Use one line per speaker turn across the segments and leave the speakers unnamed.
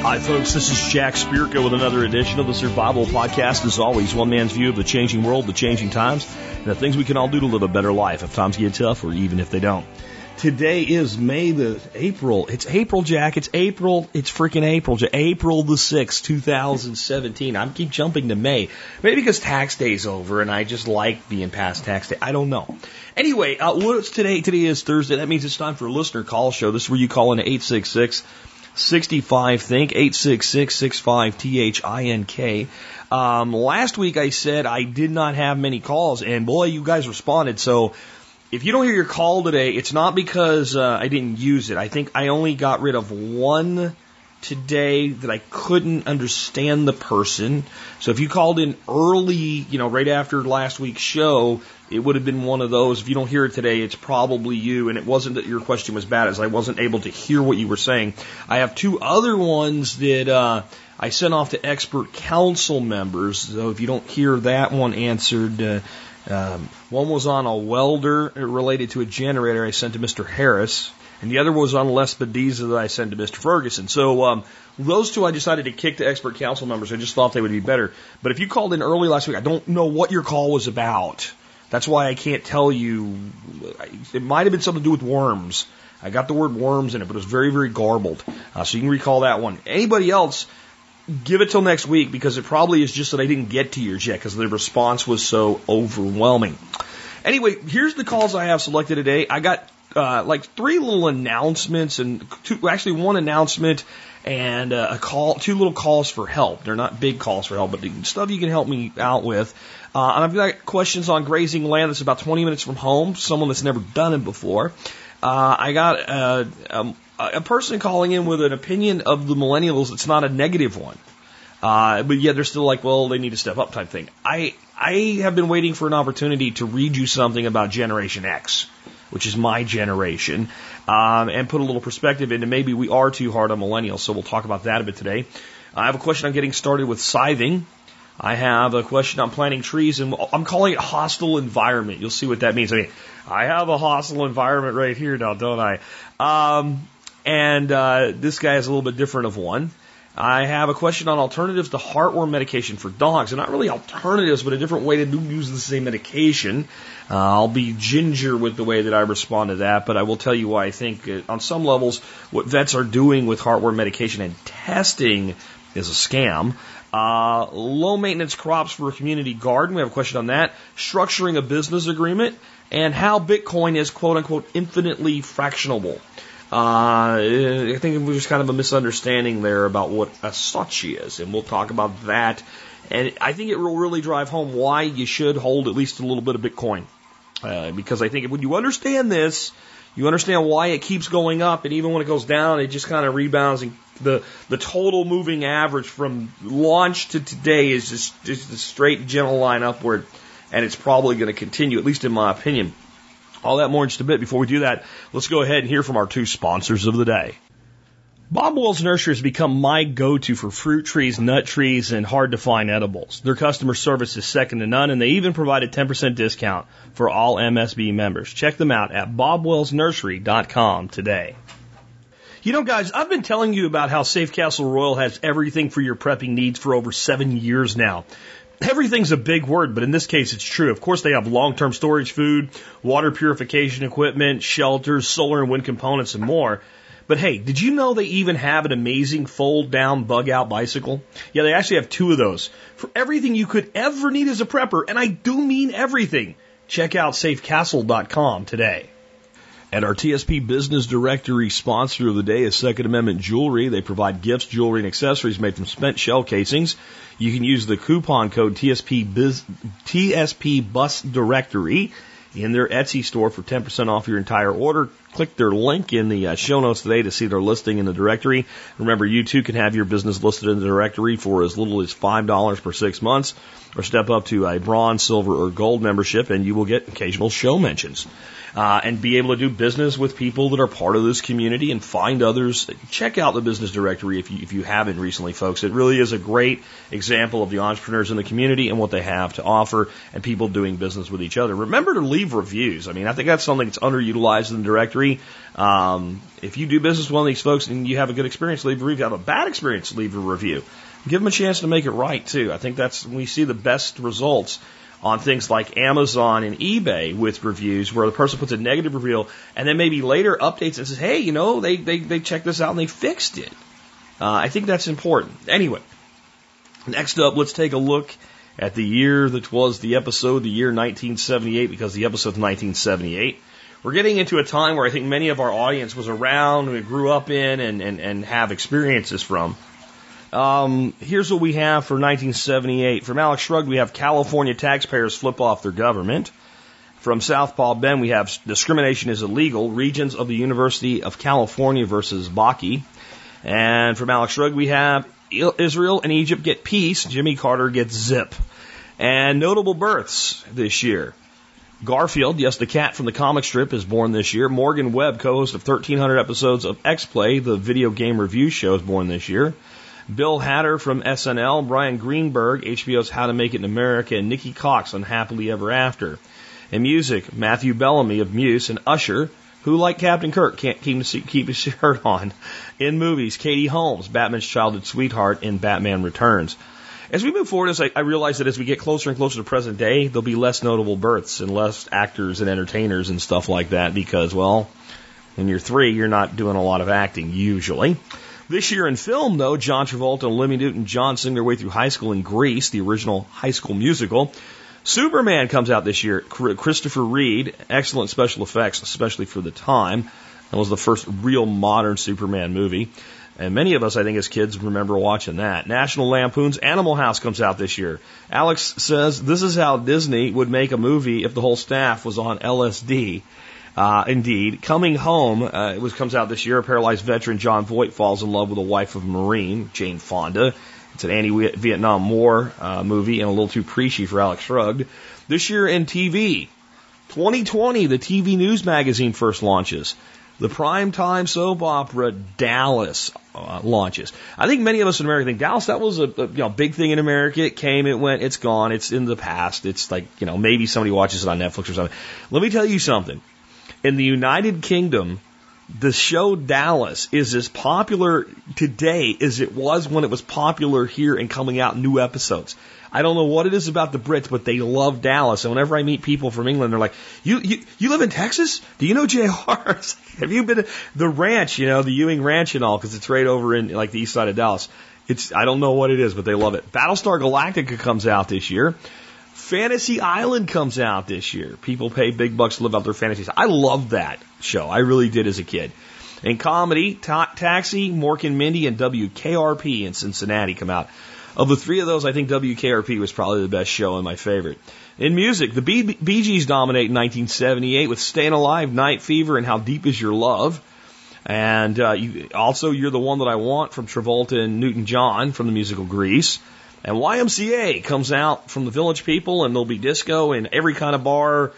Hi, folks. This is Jack Spirko with another edition of the Survival Podcast. As always, one man's view of the changing world, the changing times, and the things we can all do to live a better life if times get tough or even if they don't. Today is May the April. It's April, Jack. It's April. It's freaking April. April the 6th, 2017. I keep jumping to May. Maybe because tax day's over and I just like being past tax day. I don't know. Anyway, uh, what's today? Today is Thursday. That means it's time for a listener call show. This is where you call in 866 65 Think, 866 65 T H I N K. Um, last week I said I did not have many calls, and boy, you guys responded. So if you don't hear your call today, it's not because uh, I didn't use it. I think I only got rid of one today that I couldn't understand the person. So if you called in early, you know, right after last week's show, it would have been one of those. If you don't hear it today, it's probably you. And it wasn't that your question was bad, as I wasn't able to hear what you were saying. I have two other ones that uh, I sent off to expert council members. So if you don't hear that one answered, uh, um, one was on a welder related to a generator I sent to Mr. Harris and the other was on lespedeza that I sent to Mr. Ferguson. So um, those two I decided to kick to expert council members. I just thought they would be better. But if you called in early last week, I don't know what your call was about. That's why I can't tell you. It might have been something to do with worms. I got the word worms in it, but it was very, very garbled. Uh, so you can recall that one. Anybody else, give it till next week because it probably is just that I didn't get to yours yet because the response was so overwhelming. Anyway, here's the calls I have selected today. I got uh, like three little announcements and two, actually one announcement and uh, a call, two little calls for help. They're not big calls for help, but stuff you can help me out with. Uh, and I've got questions on grazing land that's about 20 minutes from home, someone that's never done it before. Uh, I got a, um, a person calling in with an opinion of the millennials that's not a negative one. Uh, but yet they're still like, well, they need to step up type thing. I, I have been waiting for an opportunity to read you something about Generation X which is my generation, um, and put a little perspective into maybe we are too hard on millennials. So we'll talk about that a bit today. I have a question on getting started with scything. I have a question on planting trees, and I'm calling it hostile environment. You'll see what that means. I mean, I have a hostile environment right here now, don't I? Um, and uh, this guy is a little bit different of one. I have a question on alternatives to heartworm medication for dogs. And not really alternatives, but a different way to use the same medication. Uh, I'll be ginger with the way that I respond to that, but I will tell you why I think uh, on some levels what vets are doing with heartworm medication and testing is a scam. Uh, low maintenance crops for a community garden. We have a question on that. Structuring a business agreement and how Bitcoin is quote unquote infinitely fractionable. Uh, I think there's kind of a misunderstanding there about what a Satoshi is, and we'll talk about that. And I think it will really drive home why you should hold at least a little bit of Bitcoin. Uh, because I think when you understand this, you understand why it keeps going up, and even when it goes down, it just kind of rebounds. And the the total moving average from launch to today is just just a straight gentle line upward, and it's probably going to continue, at least in my opinion. All that more in just a bit. Before we do that, let's go ahead and hear from our two sponsors of the day. Bob Wells Nursery has become my go-to for fruit trees, nut trees, and hard to find edibles. Their customer service is second to none, and they even provide a 10% discount for all MSB members. Check them out at bobwellsnursery.com today. You know, guys, I've been telling you about how Safe Castle Royal has everything for your prepping needs for over seven years now. Everything's a big word, but in this case, it's true. Of course, they have long-term storage food, water purification equipment, shelters, solar and wind components, and more. But hey, did you know they even have an amazing fold-down bug-out bicycle? Yeah, they actually have two of those. For everything you could ever need as a prepper, and I do mean everything. Check out safecastle.com today. And our TSP Business Directory sponsor of the day is Second Amendment Jewelry. They provide gifts, jewelry, and accessories made from spent shell casings. You can use the coupon code TSP, Biz, TSP Bus Directory in their Etsy store for 10% off your entire order. Click their link in the uh, show notes today to see their listing in the directory. Remember, you too can have your business listed in the directory for as little as $5 per six months or step up to a bronze, silver, or gold membership and you will get occasional show mentions uh, and be able to do business with people that are part of this community and find others. Check out the business directory if you, if you haven't recently, folks. It really is a great example of the entrepreneurs in the community and what they have to offer and people doing business with each other. Remember to leave reviews. I mean, I think that's something that's underutilized in the directory. Um, if you do business with one of these folks and you have a good experience, leave a review. If you have a bad experience, leave a review. Give them a chance to make it right too. I think that's when we see the best results on things like Amazon and eBay with reviews where the person puts a negative review and then maybe later updates and says, hey, you know, they, they, they checked this out and they fixed it. Uh, I think that's important. Anyway, next up, let's take a look at the year that was the episode, the year 1978, because the episode's 1978. We're getting into a time where I think many of our audience was around, we grew up in, and, and, and have experiences from. Um, here's what we have for 1978. From Alex Shrugged, we have California taxpayers flip off their government. From Southpaw Ben, we have discrimination is illegal. Regents of the University of California versus Bakke. And from Alex Shrugged, we have Israel and Egypt get peace. Jimmy Carter gets zip. And notable births this year. Garfield, yes, the cat from the comic strip, is born this year. Morgan Webb, co-host of 1300 episodes of X-Play, the video game review show, is born this year. Bill Hader from SNL, Brian Greenberg, HBO's How to Make It in America, and Nikki Cox on Happily Ever After. In music, Matthew Bellamy of Muse and Usher, who, like Captain Kirk, can't keep, keep his shirt on. In movies, Katie Holmes, Batman's childhood sweetheart in Batman Returns. As we move forward, as I, I realize that as we get closer and closer to present day, there'll be less notable births and less actors and entertainers and stuff like that because, well, when you're three, you're not doing a lot of acting usually. This year in film, though, John Travolta and Olivia Newton-John sing their way through high school in Grease, the original high school musical. Superman comes out this year. Christopher Reeve, excellent special effects, especially for the time. That was the first real modern Superman movie. And many of us, I think, as kids, remember watching that. National Lampoon's Animal House comes out this year. Alex says this is how Disney would make a movie if the whole staff was on LSD. Uh, indeed, coming home, uh, it was comes out this year. A paralyzed veteran, Jon Voight, falls in love with a wife of a Marine, Jane Fonda. It's an anti-Vietnam War uh, movie and a little too preachy for Alex Shrugged. This year in TV, 2020, the TV news magazine first launches. The primetime soap opera Dallas uh, launches. I think many of us in America think Dallas that was a, a, you know big thing in America. It came, it went, it's gone, it's in the past. It's like you know maybe somebody watches it on Netflix or something. Let me tell you something. In the United Kingdom, the show Dallas is as popular today as it was when it was popular here and coming out new episodes. I don't know what it is about the Brits, but they love Dallas. And whenever I meet people from England, they're like, "You you, you live in Texas? Do you know Jr? Have you been to the ranch? You know the Ewing Ranch and all because it's right over in like the east side of Dallas. It's I don't know what it is, but they love it. Battlestar Galactica comes out this year. Fantasy Island comes out this year. People pay big bucks to live out their fantasies. I love that show. I really did as a kid. In comedy, ta- Taxi, Mork and Mindy, and WKRP in Cincinnati come out. Of the three of those, I think WKRP was probably the best show and my favorite. In music, the Bee, Bee Gees dominate in 1978 with Staying Alive, Night Fever, and How Deep Is Your Love. And uh, you, also, You're the One That I Want from Travolta and Newton John from the musical Grease. And YMCA comes out from the Village People, and there'll be disco in every kind of bar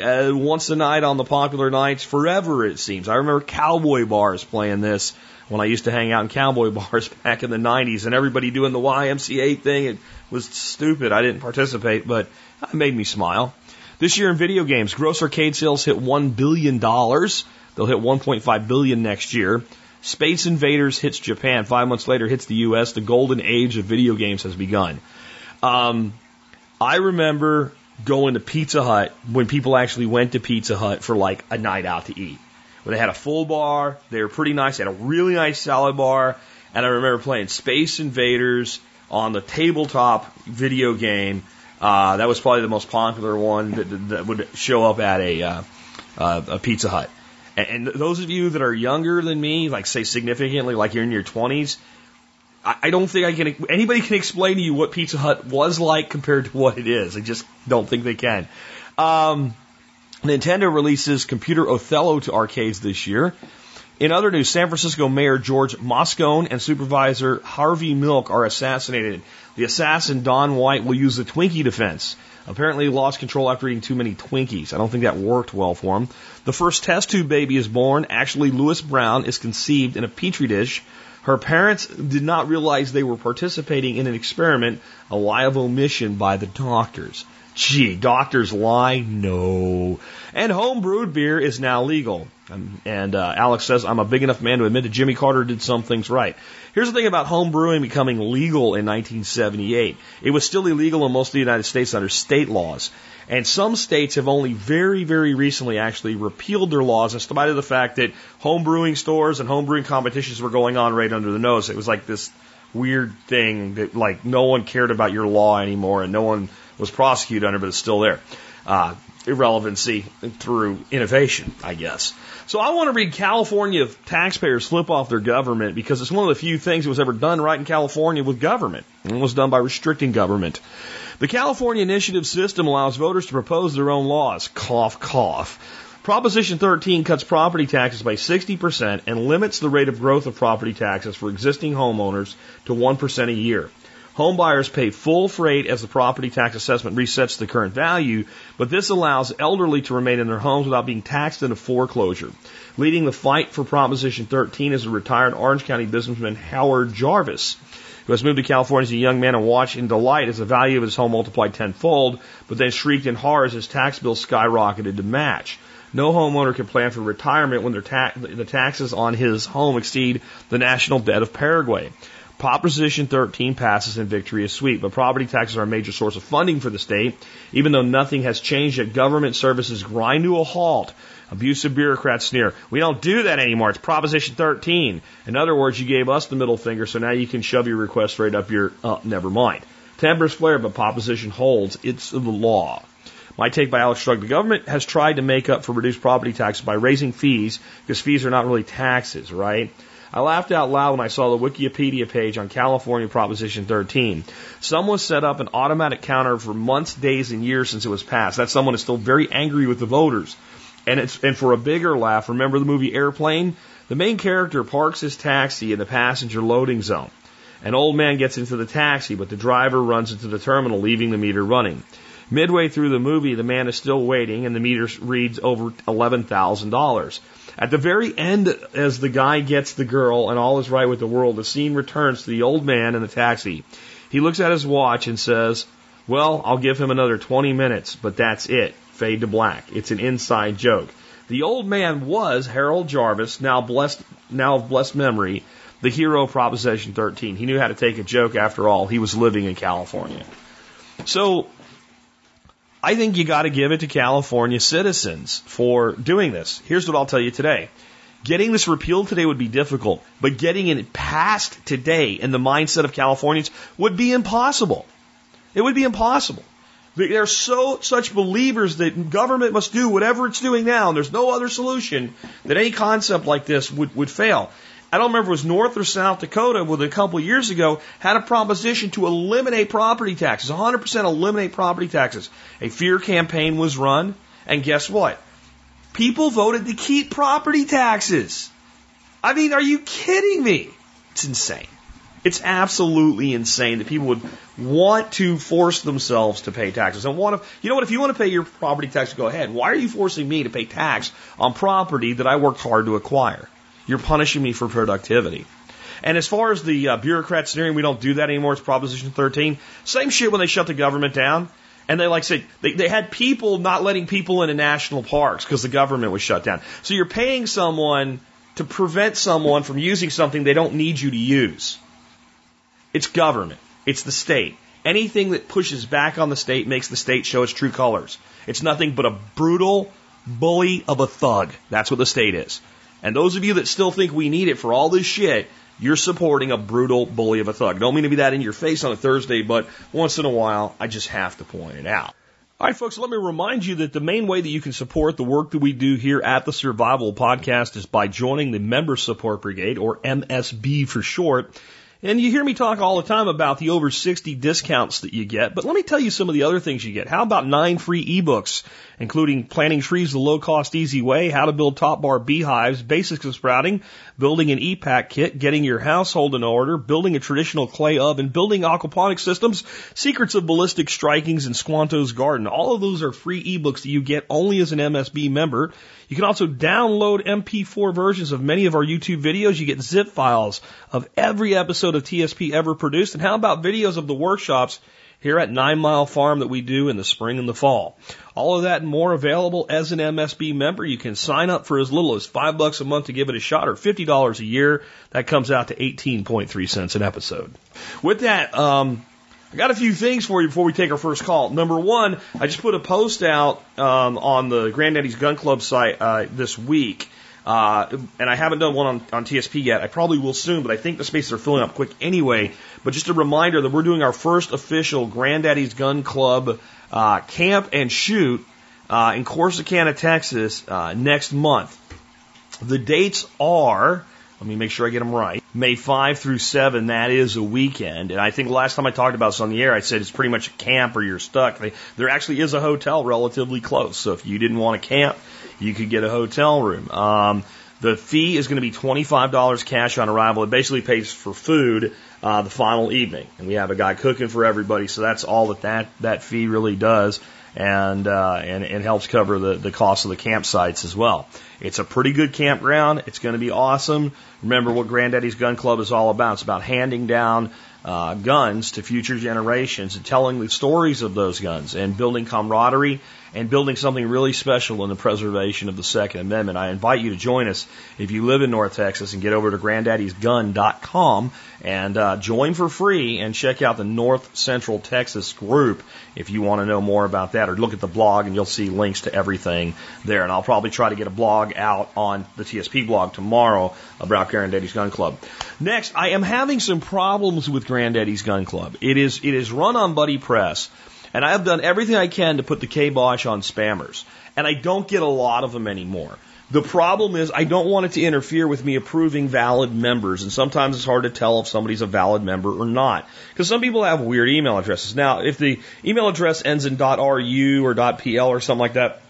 uh, once a night on the popular nights forever, it seems. I remember cowboy bars playing this when I used to hang out in cowboy bars back in the 90s, and everybody doing the YMCA thing. It was stupid. I didn't participate, but it made me smile. This year in video games, gross arcade sales hit $1 billion. They'll hit 1.5 billion next year. Space Invaders hits Japan. Five months later, hits the U.S. The golden age of video games has begun. Um, I remember going to Pizza Hut when people actually went to Pizza Hut for like a night out to eat. When they had a full bar, they were pretty nice. They had a really nice salad bar, and I remember playing Space Invaders on the tabletop video game. Uh, that was probably the most popular one that, that would show up at a, uh, uh, a Pizza Hut. And, and those of you that are younger than me, like say significantly, like you're in your 20s, I, I don't think I can. Anybody can explain to you what Pizza Hut was like compared to what it is. I just don't think they can. Um, Nintendo releases Computer Othello to arcades this year. In other news, San Francisco Mayor George Moscone and Supervisor Harvey Milk are assassinated. The assassin Dan White will use the Twinkie defense. Apparently, he lost control after eating too many Twinkies. I don't think that worked well for him. The first test tube baby is born. Actually, Lewis Brown is conceived in a petri dish. Her parents did not realize they were participating in an experiment, a lie of omission by the doctors. Gee, doctors lie? No. And home brewed beer is now legal. Um, and uh, Alex says, I'm a big enough man to admit that Jimmy Carter did some things right. Here's the thing about home brewing becoming legal in 1978. It was still illegal in most of the United States under state laws. And some states have only very, very recently actually repealed their laws in spite of the fact that home brewing stores and home brewing competitions were going on right under the nose. It was like this weird thing that like no one cared about your law anymore and no one was prosecuted under, but it's still there. Uh, irrelevancy through innovation, I guess. So I want to read California taxpayers flip off their government because it's one of the few things that was ever done right in California with government. It was done by restricting government. The California initiative system allows voters to propose their own laws. Cough, cough. Proposition 13 cuts property taxes by 60% and limits the rate of growth of property taxes for existing homeowners to 1% a year. Home buyers pay full freight as the property tax assessment resets the current value, but this allows elderly to remain in their homes without being taxed into foreclosure. Leading the fight for Proposition 13 is a retired Orange County businessman Howard Jarvis, who has moved to California as a young man and watched in delight as the value of his home multiplied tenfold, but then shrieked in horror as his tax bill skyrocketed to match. No homeowner can plan for retirement when ta- the taxes on his home exceed the national debt of Paraguay. Proposition 13 passes and victory is sweet, but property taxes are a major source of funding for the state. Even though nothing has changed yet, government services grind to a halt. Abusive bureaucrats sneer. We don't do that anymore. It's Proposition 13. In other words, you gave us the middle finger, so now you can shove your request right up your, uh, never mind. Tempers flare, but proposition holds. It's the law. My take by Alex Shrugged. The government has tried to make up for reduced property taxes by raising fees, because fees are not really taxes, right? I laughed out loud when I saw the Wikipedia page on California Proposition 13. Someone set up an automatic counter for months, days, and years since it was passed. That someone is still very angry with the voters. And it's and for a bigger laugh, remember the movie Airplane? The main character parks his taxi in the passenger loading zone. An old man gets into the taxi, but the driver runs into the terminal, leaving the meter running. Midway through the movie, the man is still waiting, and the meter reads over $11,000. At the very end, as the guy gets the girl and all is right with the world, the scene returns to the old man in the taxi. He looks at his watch and says, Well, I'll give him another 20 minutes, but that's it. Fade to black. It's an inside joke. The old man was Harold Jarvis, now blessed, now of blessed memory, the hero of Proposition 13. He knew how to take a joke after all. He was living in California. So I think you got to give it to California citizens for doing this. Here's what I'll tell you today. Getting this repealed today would be difficult, but getting it passed today in the mindset of Californians would be impossible. It would be impossible. They're so such believers that government must do whatever it's doing now, and there's no other solution that any concept like this would, would fail. I don't remember if it was North or South Dakota with a couple of years ago had a proposition to eliminate property taxes, 100% eliminate property taxes. A fear campaign was run, and guess what? People voted to keep property taxes. I mean, are you kidding me? It's insane. It's absolutely insane that people would want to force themselves to pay taxes and want to, you know what, if you want to pay your property tax, go ahead. Why are you forcing me to pay tax on property that I worked hard to acquire? You're punishing me for productivity. And as far as the uh, bureaucrats sneering, we don't do that anymore. It's Proposition 13. Same shit when they shut the government down. And they like said they, they had people not letting people into national parks because the government was shut down. So you're paying someone to prevent someone from using something they don't need you to use. It's government. It's the state. Anything that pushes back on the state makes the state show its true colors. It's nothing but a brutal bully of a thug. That's what the state is. And those of you that still think we need it for all this shit, you're supporting a brutal bully of a thug. Don't mean to be that in your face on a Thursday, but once in a while, I just have to point it out. All right, folks, let me remind you that the main way that you can support the work that we do here at the Survival Podcast is by joining the Member Support Brigade, or MSB for short. And you hear me talk all the time about the over 60 discounts that you get, but let me tell you some of the other things you get. How about nine free ebooks, including planting trees the low cost easy way, how to build top bar beehives, basics of sprouting, building an EPAC kit, getting your household in order, building a traditional clay oven, building aquaponic systems, secrets of ballistic strikings, and Squanto's garden. All of those are free ebooks that you get only as an MSB member. You can also download MP4 versions of many of our YouTube videos. You get zip files of every episode of TSP ever produced? And how about videos of the workshops here at Nine Mile Farm that we do in the spring and the fall? All of that and more available as an MSB member. You can sign up for as little as five bucks a month to give it a shot or $50 a year. That comes out to 18.3 cents an episode. With that, um, I got a few things for you before we take our first call. Number one, I just put a post out um, on the Granddaddy's Gun Club site uh, this week. Uh, and I haven't done one on, on TSP yet. I probably will soon, but I think the spaces are filling up quick anyway. But just a reminder that we're doing our first official Granddaddy's Gun Club uh, camp and shoot uh, in Corsicana, Texas uh, next month. The dates are let me make sure I get them right. May 5 through 7, that is a weekend. And I think last time I talked about this on the air, I said it's pretty much a camp or you're stuck. There actually is a hotel relatively close. So if you didn't want to camp, you could get a hotel room. Um, the fee is going to be $25 cash on arrival. It basically pays for food uh, the final evening. And we have a guy cooking for everybody. So that's all that that, that fee really does and uh, and it helps cover the the cost of the campsites as well. It's a pretty good campground. It's going to be awesome. Remember what Granddaddy's Gun Club is all about. It's about handing down uh, guns to future generations and telling the stories of those guns and building camaraderie and building something really special in the preservation of the Second Amendment. I invite you to join us if you live in North Texas and get over to granddaddysgun.com and uh, join for free and check out the North Central Texas group if you want to know more about that or look at the blog and you'll see links to everything there. And I'll probably try to get a blog out on the TSP blog tomorrow about Granddaddy's Gun Club. Next, I am having some problems with Granddaddy's Gun Club. It is, it is run on BuddyPress. And I have done everything I can to put the kibosh on spammers. And I don't get a lot of them anymore. The problem is I don't want it to interfere with me approving valid members. And sometimes it's hard to tell if somebody's a valid member or not. Because some people have weird email addresses. Now, if the email address ends in .ru or .pl or something like that,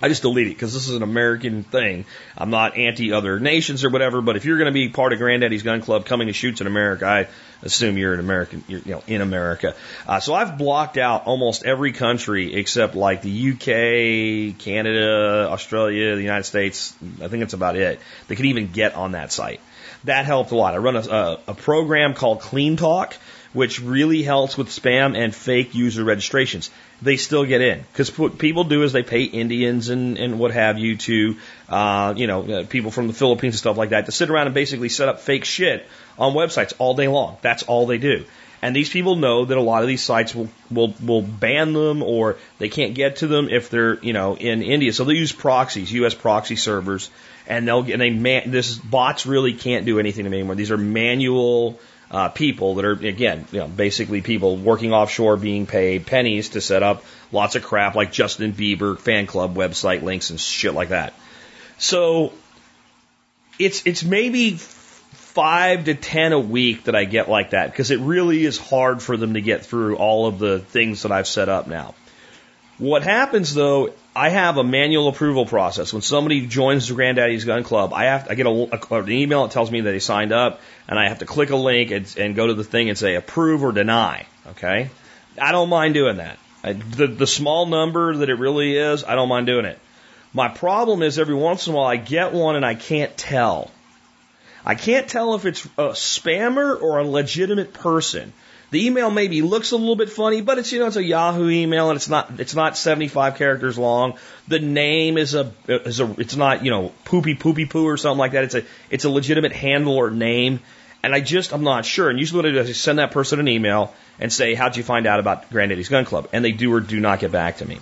I just delete it because this is an American thing. I'm not anti other nations or whatever, but if you're going to be part of Granddaddy's Gun Club coming to shoots in America, I assume you're an American, you're, you know, in America. Uh, so I've blocked out almost every country except like the UK, Canada, Australia, the United States. I think that's about it. They can even get on that site. That helped a lot. I run a, a, a program called CleanTalk which really helps with spam and fake user registrations. They still get in because what people do is they pay Indians and, and what have you to, uh, you know, uh, people from the Philippines and stuff like that to sit around and basically set up fake shit on websites all day long. That's all they do. And these people know that a lot of these sites will, will, will ban them or they can't get to them if they're, you know, in India. So they use proxies, U.S. proxy servers, and they'll, get, and they man, this bots really can't do anything to me anymore. These are manual, uh, people that are again, you know, basically people working offshore being paid pennies to set up lots of crap like Justin Bieber fan club website links and shit like that. So it's it's maybe five to ten a week that I get like that because it really is hard for them to get through all of the things that I've set up now. What happens though, I have a manual approval process. When somebody joins the Granddaddy's Gun Club, I have I get a, a, an email that tells me that they signed up, and I have to click a link and, and go to the thing and say approve or deny. Okay, I don't mind doing that. I, the the small number that it really is, I don't mind doing it. My problem is every once in a while I get one and I can't tell. I can't tell if it's a spammer or a legitimate person. The email maybe looks a little bit funny, but it's you know it's a Yahoo email and it's not it's not 75 characters long. The name is a is a it's not you know poopy poopy poo or something like that. It's a it's a legitimate handle or name, and I just I'm not sure. And usually what I do is I send that person an email and say how'd you find out about Granddaddy's Gun Club, and they do or do not get back to me.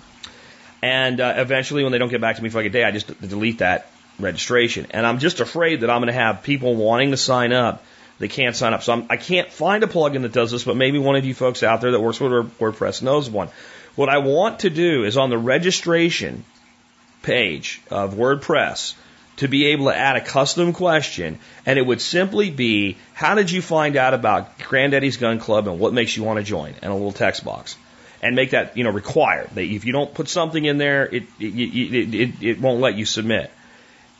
And uh, eventually, when they don't get back to me for like a day, I just delete that registration. And I'm just afraid that I'm going to have people wanting to sign up they can't sign up. So I'm, I can not find a plugin that does this, but maybe one of you folks out there that works with WordPress knows one. What I want to do is on the registration page of WordPress to be able to add a custom question, and it would simply be, how did you find out about Granddaddy's Gun Club and what makes you want to join? And a little text box. And make that, you know, required. That if you don't put something in there, it, it, it, it, it won't let you submit.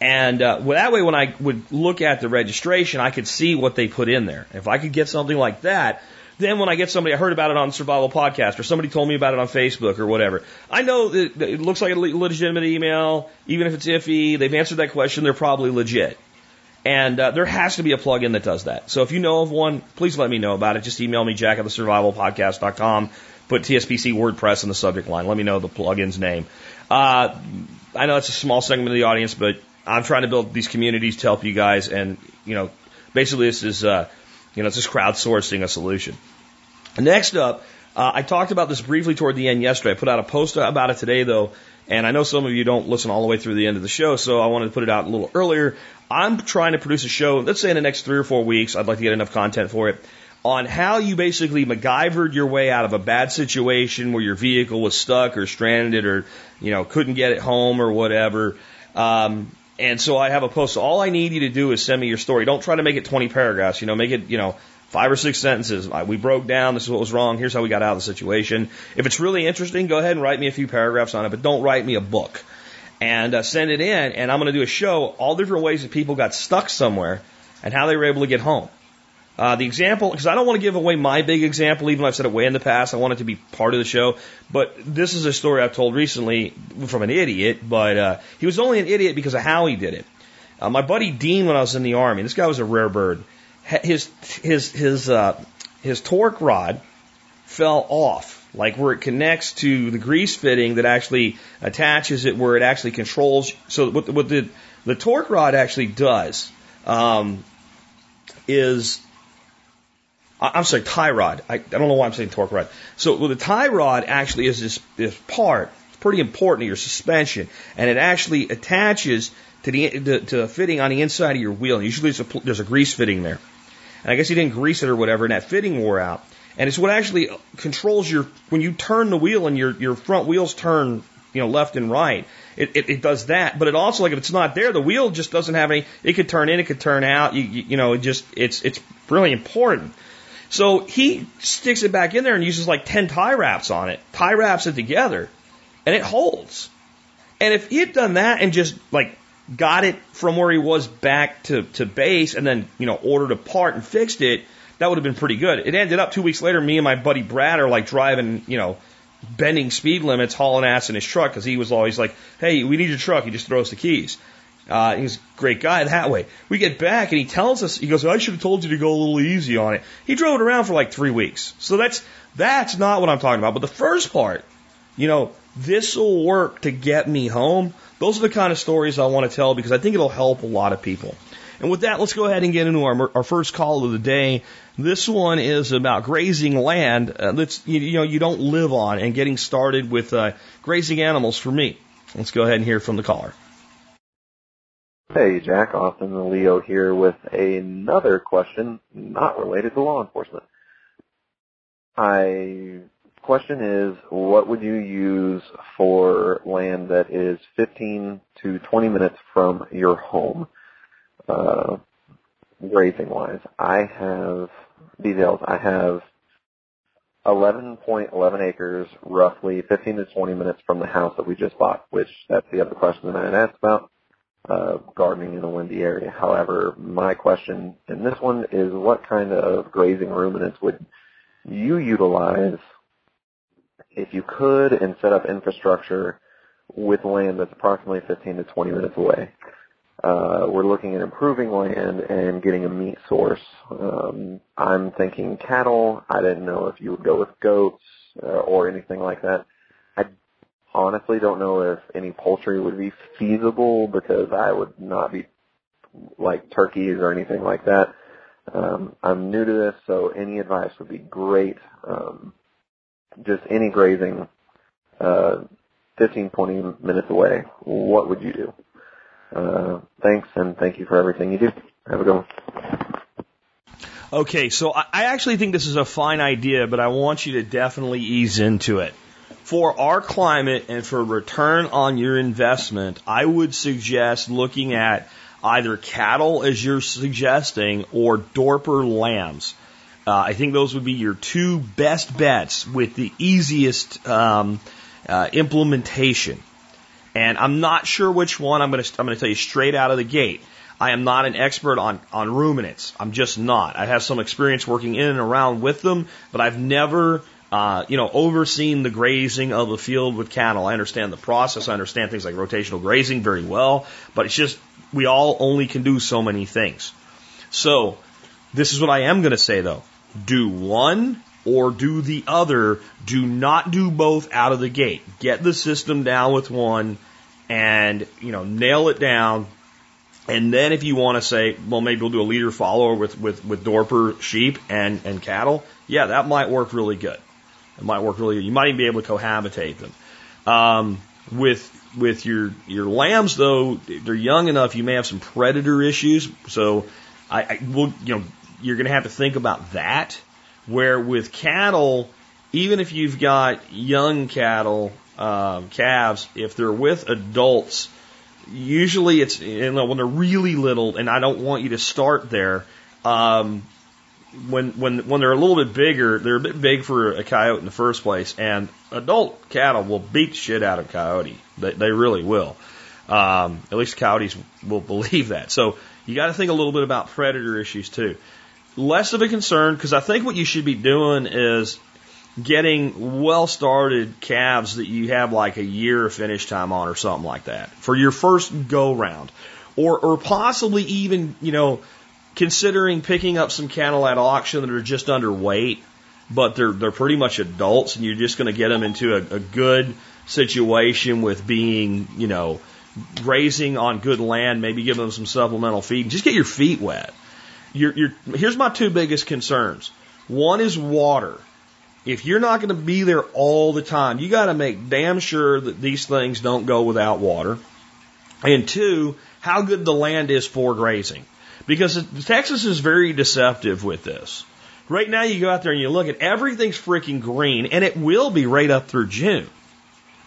And uh, that way, when I would look at the registration, I could see what they put in there. If I could get something like that, then when I get somebody, I heard about it on Survival Podcast, or somebody told me about it on Facebook or whatever, I know that it looks like a legitimate email, even if it's iffy. They've answered that question; they're probably legit. And uh, there has to be a plugin that does that. So if you know of one, please let me know about it. Just email me, jack at the survivalpodcast.com. Put TSPC WordPress in the subject line. Let me know the plugin's name. Uh, I know it's a small segment of the audience, but I'm trying to build these communities to help you guys. And, you know, basically this is, uh, you know, it's just crowdsourcing a solution. Next up, uh, I talked about this briefly toward the end yesterday. I put out a post about it today, though, and I know some of you don't listen all the way through the end of the show, so I wanted to put it out a little earlier. I'm trying to produce a show, let's say in the next three or four weeks, I'd like to get enough content for it, on how you basically MacGyvered your way out of a bad situation where your vehicle was stuck or stranded or, you know, couldn't get it home or whatever. Um, and so I have a post. So all I need you to do is send me your story. Don't try to make it 20 paragraphs. You know, make it, you know, five or six sentences. We broke down. This is what was wrong. Here's how we got out of the situation. If it's really interesting, go ahead and write me a few paragraphs on it, but don't write me a book. And uh, send it in, and I'm going to do a show all different ways that people got stuck somewhere and how they were able to get home. Uh, the example, because I don't want to give away my big example, even though I've said it way in the past. I want it to be part of the show. But this is a story I've told recently from an idiot, but uh, he was only an idiot because of how he did it. Uh, my buddy Dean, when I was in the army, this guy was a rare bird. His his his uh, his torque rod fell off, like where it connects to the grease fitting that actually attaches it, where it actually controls. So what, what the the torque rod actually does um, is I'm sorry, tie rod. I, I don't know why I'm saying torque rod. So well, the tie rod actually is this, this part. It's pretty important to your suspension, and it actually attaches to the to, to the fitting on the inside of your wheel. And usually, a, there's a grease fitting there. And I guess he didn't grease it or whatever, and that fitting wore out. And it's what actually controls your when you turn the wheel and your your front wheels turn you know left and right. It, it, it does that, but it also like if it's not there, the wheel just doesn't have any. It could turn in, it could turn out. You you, you know, it just it's it's really important. So he sticks it back in there and uses like 10 tie wraps on it, tie wraps it together, and it holds. And if he had done that and just like got it from where he was back to, to base and then, you know, ordered a part and fixed it, that would have been pretty good. It ended up two weeks later, me and my buddy Brad are like driving, you know, bending speed limits, hauling ass in his truck because he was always like, hey, we need your truck. He just throws the keys. Uh, he's a great guy that way. We get back and he tells us, he goes, I should have told you to go a little easy on it. He drove it around for like three weeks. So that's, that's not what I'm talking about. But the first part, you know, this will work to get me home. Those are the kind of stories I want to tell because I think it'll help a lot of people. And with that, let's go ahead and get into our, our first call of the day. This one is about grazing land uh, that's you, you, know you don't live on and getting started with uh, grazing animals for me. Let's go ahead and hear from the caller.
Hey, Jack, Austin and Leo here with another question not related to law enforcement. I question is, what would you use for land that is 15 to 20 minutes from your home, uh, grazing wise? I have details. I have 11.11 acres, roughly 15 to 20 minutes from the house that we just bought, which that's the other question that I had asked about uh, gardening in a windy area. However, my question in this one is what kind of grazing ruminants would you utilize if you could and set up infrastructure with land that's approximately 15 to 20 minutes away? Uh, we're looking at improving land and getting a meat source. Um, I'm thinking cattle. I didn't know if you would go with goats uh, or anything like that honestly don't know if any poultry would be feasible because I would not be like turkeys or anything like that. Um, I'm new to this, so any advice would be great. Um, just any grazing, uh, 15, 20 minutes away. What would you do? Uh, thanks, and thank you for everything you do. Have a good one.
Okay, so I actually think this is a fine idea, but I want you to definitely ease into it for our climate and for return on your investment, I would suggest looking at either cattle, as you're suggesting, or Dorper lambs. Uh, I think those would be your two best bets with the easiest um, uh, implementation. And I'm not sure which one I'm going to. I'm going to tell you straight out of the gate. I am not an expert on on ruminants. I'm just not. I have some experience working in and around with them, but I've never uh, you know, overseeing the grazing of a field with cattle. I understand the process. I understand things like rotational grazing very well, but it's just we all only can do so many things. So, this is what I am going to say though. Do one or do the other. Do not do both out of the gate. Get the system down with one and, you know, nail it down. And then if you want to say, well, maybe we'll do a leader follower with, with, with Dorper sheep and, and cattle. Yeah, that might work really good. It might work really good. You might even be able to cohabitate them. Um, with with your your lambs though, they're young enough. You may have some predator issues, so I, I will you know you're going to have to think about that. Where with cattle, even if you've got young cattle, um, calves, if they're with adults, usually it's you know, when they're really little, and I don't want you to start there. Um, when when when they're a little bit bigger, they're a bit big for a coyote in the first place, and adult cattle will beat the shit out of coyote. They, they really will. Um, at least coyotes will believe that. So you got to think a little bit about predator issues too less of a concern because I think what you should be doing is getting well started calves that you have like a year of finish time on or something like that for your first go round. Or, or possibly even, you know, considering picking up some cattle at auction that are just underweight, but they're, they're pretty much adults and you're just going to get them into a, a good situation with being, you know, grazing on good land, maybe give them some supplemental feed. Just get your feet wet you're, you're, here's my two biggest concerns. One is water. If you're not going to be there all the time, you got to make damn sure that these things don't go without water. And two, how good the land is for grazing. Because Texas is very deceptive with this. Right now, you go out there and you look at everything's freaking green, and it will be right up through June.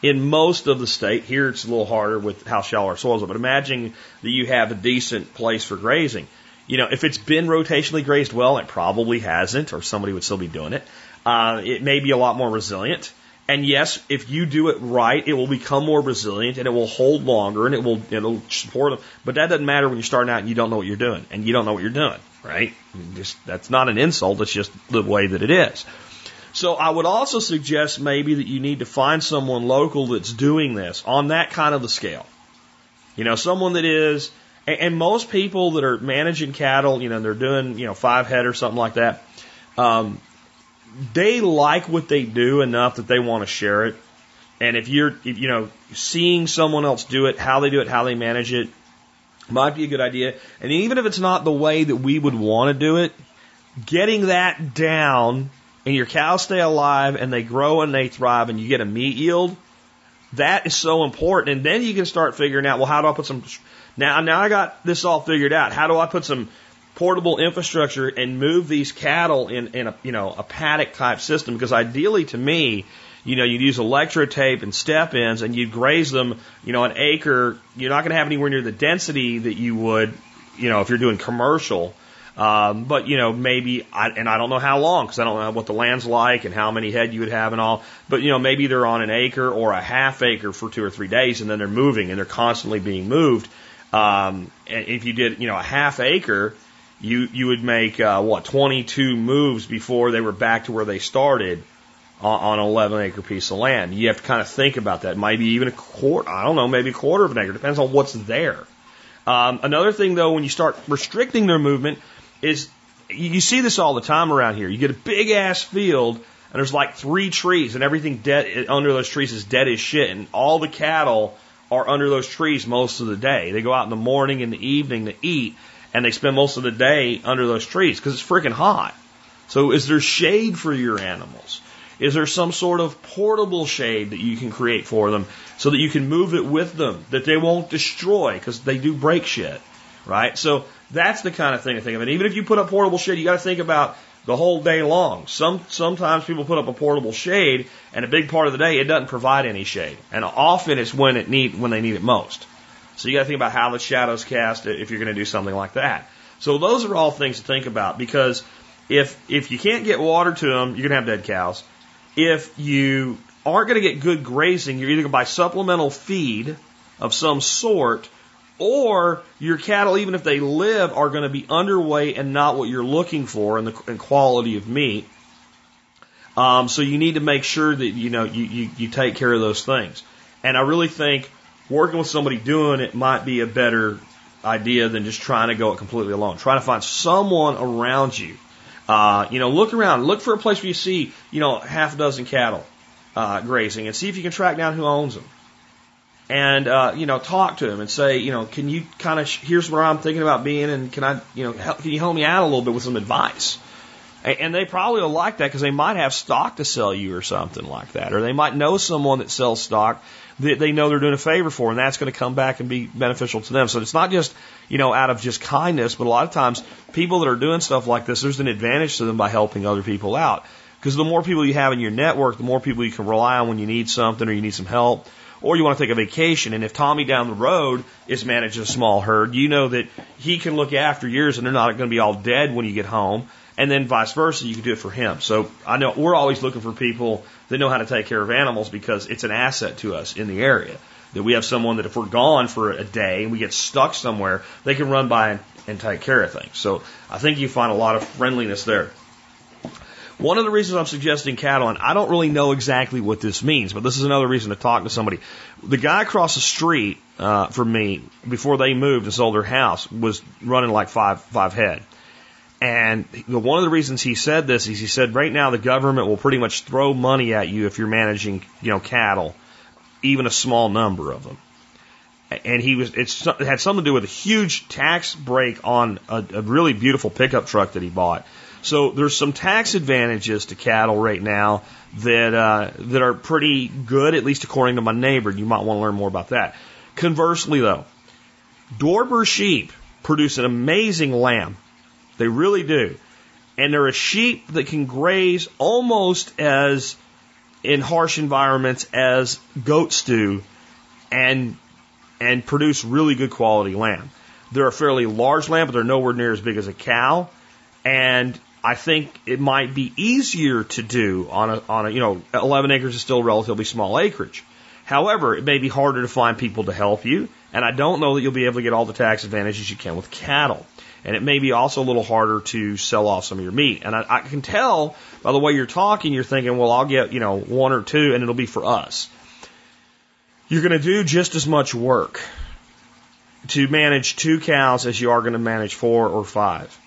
In most of the state, here it's a little harder with how shallow our soils are, but imagine that you have a decent place for grazing. You know, if it's been rotationally grazed well, it probably hasn't, or somebody would still be doing it. Uh, it may be a lot more resilient. And yes, if you do it right, it will become more resilient and it will hold longer and it will it'll support them. But that doesn't matter when you're starting out and you don't know what you're doing and you don't know what you're doing, right? Just that's not an insult. It's just the way that it is. So I would also suggest maybe that you need to find someone local that's doing this on that kind of a scale. You know, someone that is and, most people that are managing cattle, you know, they're doing, you know, five head or something like that. Um, they like what they do enough that they want to share it. And if you're, if, you know, seeing someone else do it, how they do it, how they manage it, might be a good idea. And even if it's not the way that we would want to do it, getting that down and your cows stay alive and they grow and they thrive and you get a meat yield, that is so important. And then you can start figuring out, well, how do I put some now, now I got this all figured out. How do I put some portable infrastructure and move these cattle in, in a, you know, a paddock type system? Because ideally to me, you know, you'd use electrotape and step ins and you'd graze them, you know, an acre. You're not going to have anywhere near the density that you would, you know, if you're doing commercial. Um, but you know, maybe, I, and I don't know how long because I don't know what the land's like and how many head you would have and all. But you know, maybe they're on an acre or a half acre for two or three days, and then they're moving and they're constantly being moved. Um, and if you did, you know, a half acre, you you would make uh, what 22 moves before they were back to where they started on, on an 11 acre piece of land. You have to kind of think about that. Maybe even a quarter. I don't know. Maybe a quarter of an acre. Depends on what's there. Um, another thing though, when you start restricting their movement, is you see this all the time around here. You get a big ass field and there's like three trees and everything dead under those trees is dead as shit and all the cattle are under those trees most of the day. They go out in the morning and the evening to eat, and they spend most of the day under those trees because it's freaking hot. So, is there shade for your animals? Is there some sort of portable shade that you can create for them so that you can move it with them that they won't destroy because they do break shit, right? So that's the kind of thing to think of. And even if you put up portable shade, you got to think about the whole day long. Some sometimes people put up a portable shade, and a big part of the day it doesn't provide any shade, and often it's when it need when they need it most. So you got to think about how the shadows cast if you're going to do something like that. So those are all things to think about because if if you can't get water to them, you're going to have dead cows. If you aren't going to get good grazing, you're either going to buy supplemental feed of some sort or your cattle, even if they live, are going to be underweight and not what you're looking for in the in quality of meat. Um, so you need to make sure that you know you, you, you take care of those things. And I really think working with somebody doing it might be a better idea than just trying to go it completely alone. Try to find someone around you. Uh, you know, look around, look for a place where you see, you know, half a dozen cattle uh, grazing, and see if you can track down who owns them. And uh, you know, talk to them and say, you know, can you kind of here's where I'm thinking about being, and can I, you know, help, can you help me out a little bit with some advice? And they probably will like that because they might have stock to sell you or something like that. Or they might know someone that sells stock that they know they're doing a favor for, and that's going to come back and be beneficial to them. So it's not just, you know, out of just kindness, but a lot of times people that are doing stuff like this, there's an advantage to them by helping other people out. Because the more people you have in your network, the more people you can rely on when you need something or you need some help or you want to take a vacation. And if Tommy down the road is managing a small herd, you know that he can look after yours and they're not going to be all dead when you get home and then vice versa, you can do it for him. So I know we're always looking for people that know how to take care of animals because it's an asset to us in the area. That we have someone that if we're gone for a day and we get stuck somewhere, they can run by and, and take care of things. So I think you find a lot of friendliness there. One of the reasons I'm suggesting cattle, and I don't really know exactly what this means, but this is another reason to talk to somebody. The guy across the street uh, from me, before they moved and sold their house, was running like five five head. And one of the reasons he said this is he said right now the government will pretty much throw money at you if you're managing, you know, cattle, even a small number of them. And he was, it had something to do with a huge tax break on a, a really beautiful pickup truck that he bought. So there's some tax advantages to cattle right now that uh, that are pretty good, at least according to my neighbor. You might want to learn more about that. Conversely, though, Dorper sheep produce an amazing lamb they really do. And they're a sheep that can graze almost as in harsh environments as goats do and and produce really good quality lamb. They're a fairly large lamb, but they're nowhere near as big as a cow. And I think it might be easier to do on a on a you know 11 acres is still relatively small acreage. However, it may be harder to find people to help you, and I don't know that you'll be able to get all the tax advantages you can with cattle. And it may be also a little harder to sell off some of your meat. And I, I can tell by the way you're talking, you're thinking, well, I'll get, you know, one or two and it'll be for us. You're going to do just as much work to manage two cows as you are going to manage four or five.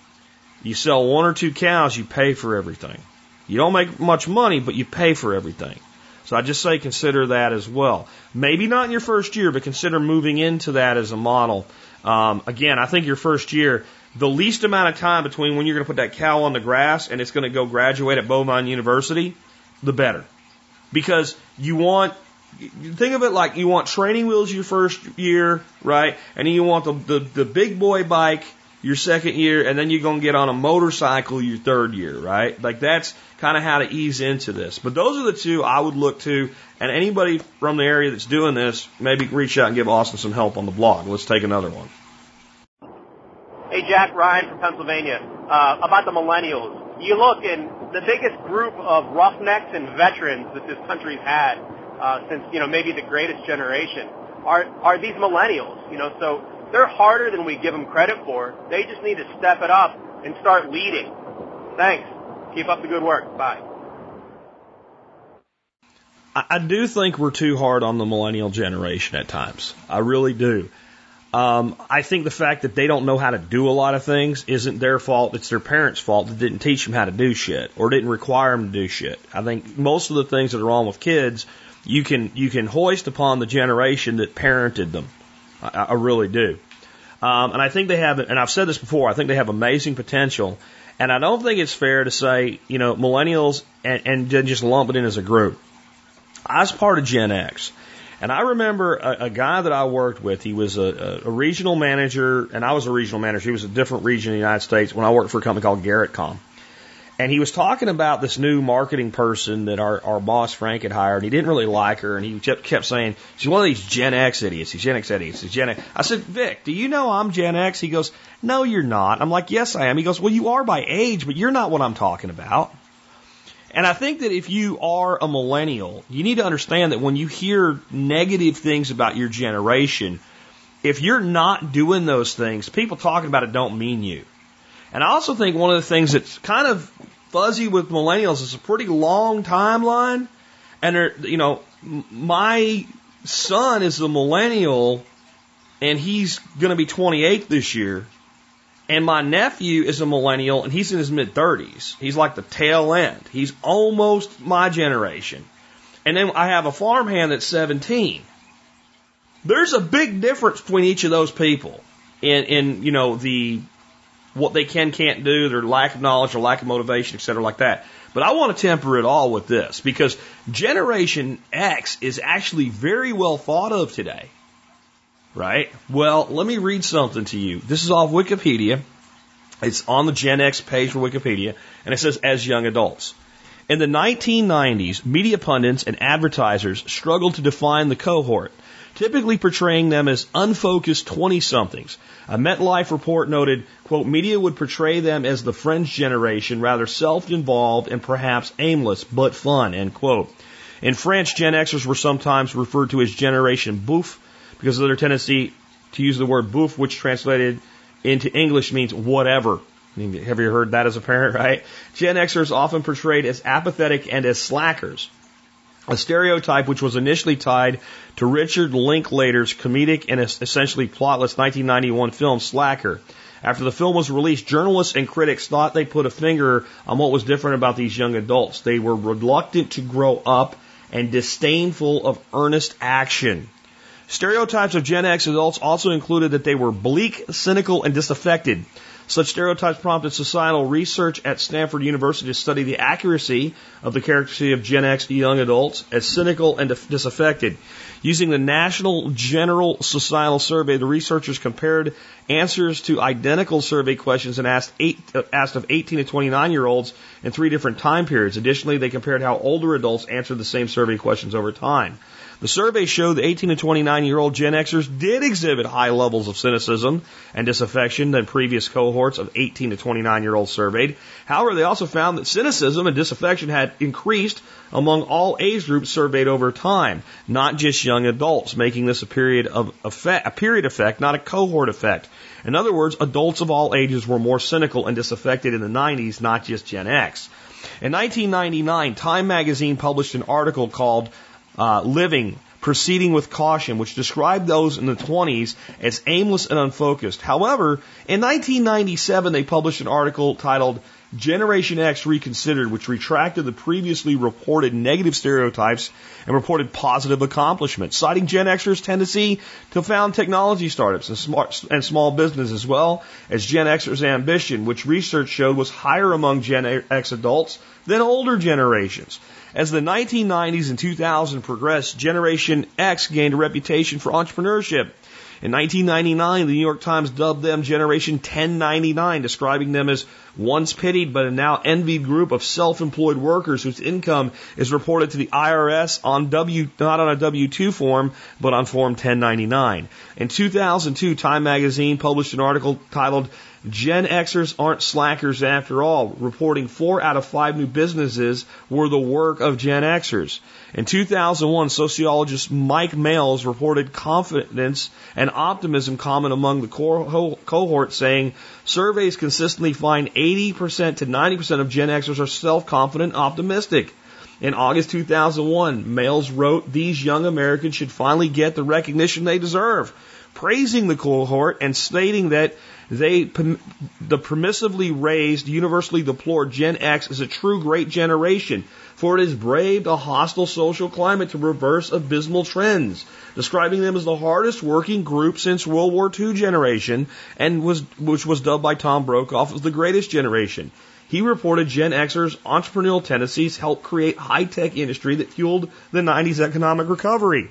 You sell one or two cows, you pay for everything. You don't make much money, but you pay for everything. So I just say consider that as well. Maybe not in your first year, but consider moving into that as a model. Um, again, I think your first year, the least amount of time between when you're going to put that cow on the grass and it's going to go graduate at Bovine University, the better. Because you want, think of it like you want training wheels your first year, right? And then you want the, the, the big boy bike your second year, and then you're going to get on a motorcycle your third year, right? Like that's kind of how to ease into this. But those are the two I would look to, and anybody from the area that's doing this, maybe reach out and give Austin some help on the blog. Let's take another one.
Hey, Jack Ryan from Pennsylvania. Uh, about the millennials. You look, and the biggest group of roughnecks and veterans that this country's had uh, since, you know, maybe the greatest generation are, are these millennials. You know, so they're harder than we give them credit for. They just need to step it up and start leading. Thanks. Keep up the good work. Bye.
I do think we're too hard on the millennial generation at times. I really do. Um, I think the fact that they don't know how to do a lot of things isn't their fault. It's their parents' fault that didn't teach them how to do shit or didn't require them to do shit. I think most of the things that are wrong with kids, you can you can hoist upon the generation that parented them. I, I really do. Um, and I think they have, and I've said this before. I think they have amazing potential. And I don't think it's fair to say, you know, millennials and, and just lump it in as a group. I was part of Gen X. And I remember a, a guy that I worked with. He was a, a, regional manager, and I was a regional manager. He was a different region in the United States when I worked for a company called Garrettcom. And he was talking about this new marketing person that our, our boss Frank had hired. He didn't really like her, and he kept, kept saying she's one of these Gen X idiots. He's Gen X idiots. He's Gen X. I said, Vic, do you know I'm Gen X? He goes, No, you're not. I'm like, Yes, I am. He goes, Well, you are by age, but you're not what I'm talking about. And I think that if you are a millennial, you need to understand that when you hear negative things about your generation, if you're not doing those things, people talking about it don't mean you. And I also think one of the things that's kind of fuzzy with millennials is a pretty long timeline. And, you know, my son is a millennial and he's going to be 28 this year. And my nephew is a millennial and he's in his mid 30s. He's like the tail end. He's almost my generation. And then I have a farmhand that's 17. There's a big difference between each of those people in, in, you know, the, what they can, can't do, their lack of knowledge or lack of motivation, et cetera, like that. But I want to temper it all with this because Generation X is actually very well thought of today. Right? Well, let me read something to you. This is off Wikipedia. It's on the Gen X page for Wikipedia, and it says as young adults. In the 1990s, media pundits and advertisers struggled to define the cohort, typically portraying them as unfocused 20 somethings. A MetLife report noted, quote, media would portray them as the Friends generation, rather self involved and perhaps aimless, but fun, end quote. In France, Gen Xers were sometimes referred to as Generation Bof because of their tendency to use the word bof, which translated into English means whatever. Have you heard that as a parent, right? Gen Xers often portrayed as apathetic and as slackers. A stereotype which was initially tied to Richard Linklater's comedic and essentially plotless 1991 film Slacker. After the film was released, journalists and critics thought they put a finger on what was different about these young adults. They were reluctant to grow up and disdainful of earnest action. Stereotypes of Gen X adults also included that they were bleak, cynical, and disaffected. Such stereotypes prompted societal research at Stanford University to study the accuracy of the characteristic of Gen X young adults as cynical and disaffected. Using the National General Societal Survey, the researchers compared answers to identical survey questions and asked, eight, uh, asked of 18 to 29 year olds in three different time periods. Additionally, they compared how older adults answered the same survey questions over time. The survey showed that 18 to 29 year old Gen Xers did exhibit high levels of cynicism and disaffection than previous cohorts of 18 to 29 year olds surveyed. However, they also found that cynicism and disaffection had increased among all age groups surveyed over time, not just young adults, making this a period of effect, a period effect, not a cohort effect. In other words, adults of all ages were more cynical and disaffected in the 90s, not just Gen X. In 1999, Time magazine published an article called uh, living, proceeding with caution, which described those in the 20s as aimless and unfocused. However, in 1997, they published an article titled Generation X Reconsidered, which retracted the previously reported negative stereotypes and reported positive accomplishments, citing Gen Xers' tendency to found technology startups and, smart, and small business as well as Gen Xers' ambition, which research showed was higher among Gen X adults than older generations. As the 1990s and 2000 progressed, Generation X gained a reputation for entrepreneurship. In 1999, the New York Times dubbed them Generation 1099, describing them as once pitied but a now envied group of self-employed workers whose income is reported to the IRS on W, not on a W-2 form, but on Form 1099. In 2002, Time Magazine published an article titled Gen Xers aren't slackers after all, reporting four out of five new businesses were the work of Gen Xers. In 2001, sociologist Mike Males reported confidence and optimism common among the cohort, saying surveys consistently find 80% to 90% of Gen Xers are self-confident and optimistic. In August 2001, Males wrote, These young Americans should finally get the recognition they deserve, praising the cohort and stating that they, the permissively raised, universally deplored Gen X is a true great generation, for it has braved a hostile social climate to reverse abysmal trends, describing them as the hardest working group since World War II generation, and was, which was dubbed by Tom Brokaw as the greatest generation. He reported Gen Xers' entrepreneurial tendencies helped create high tech industry that fueled the 90s economic recovery.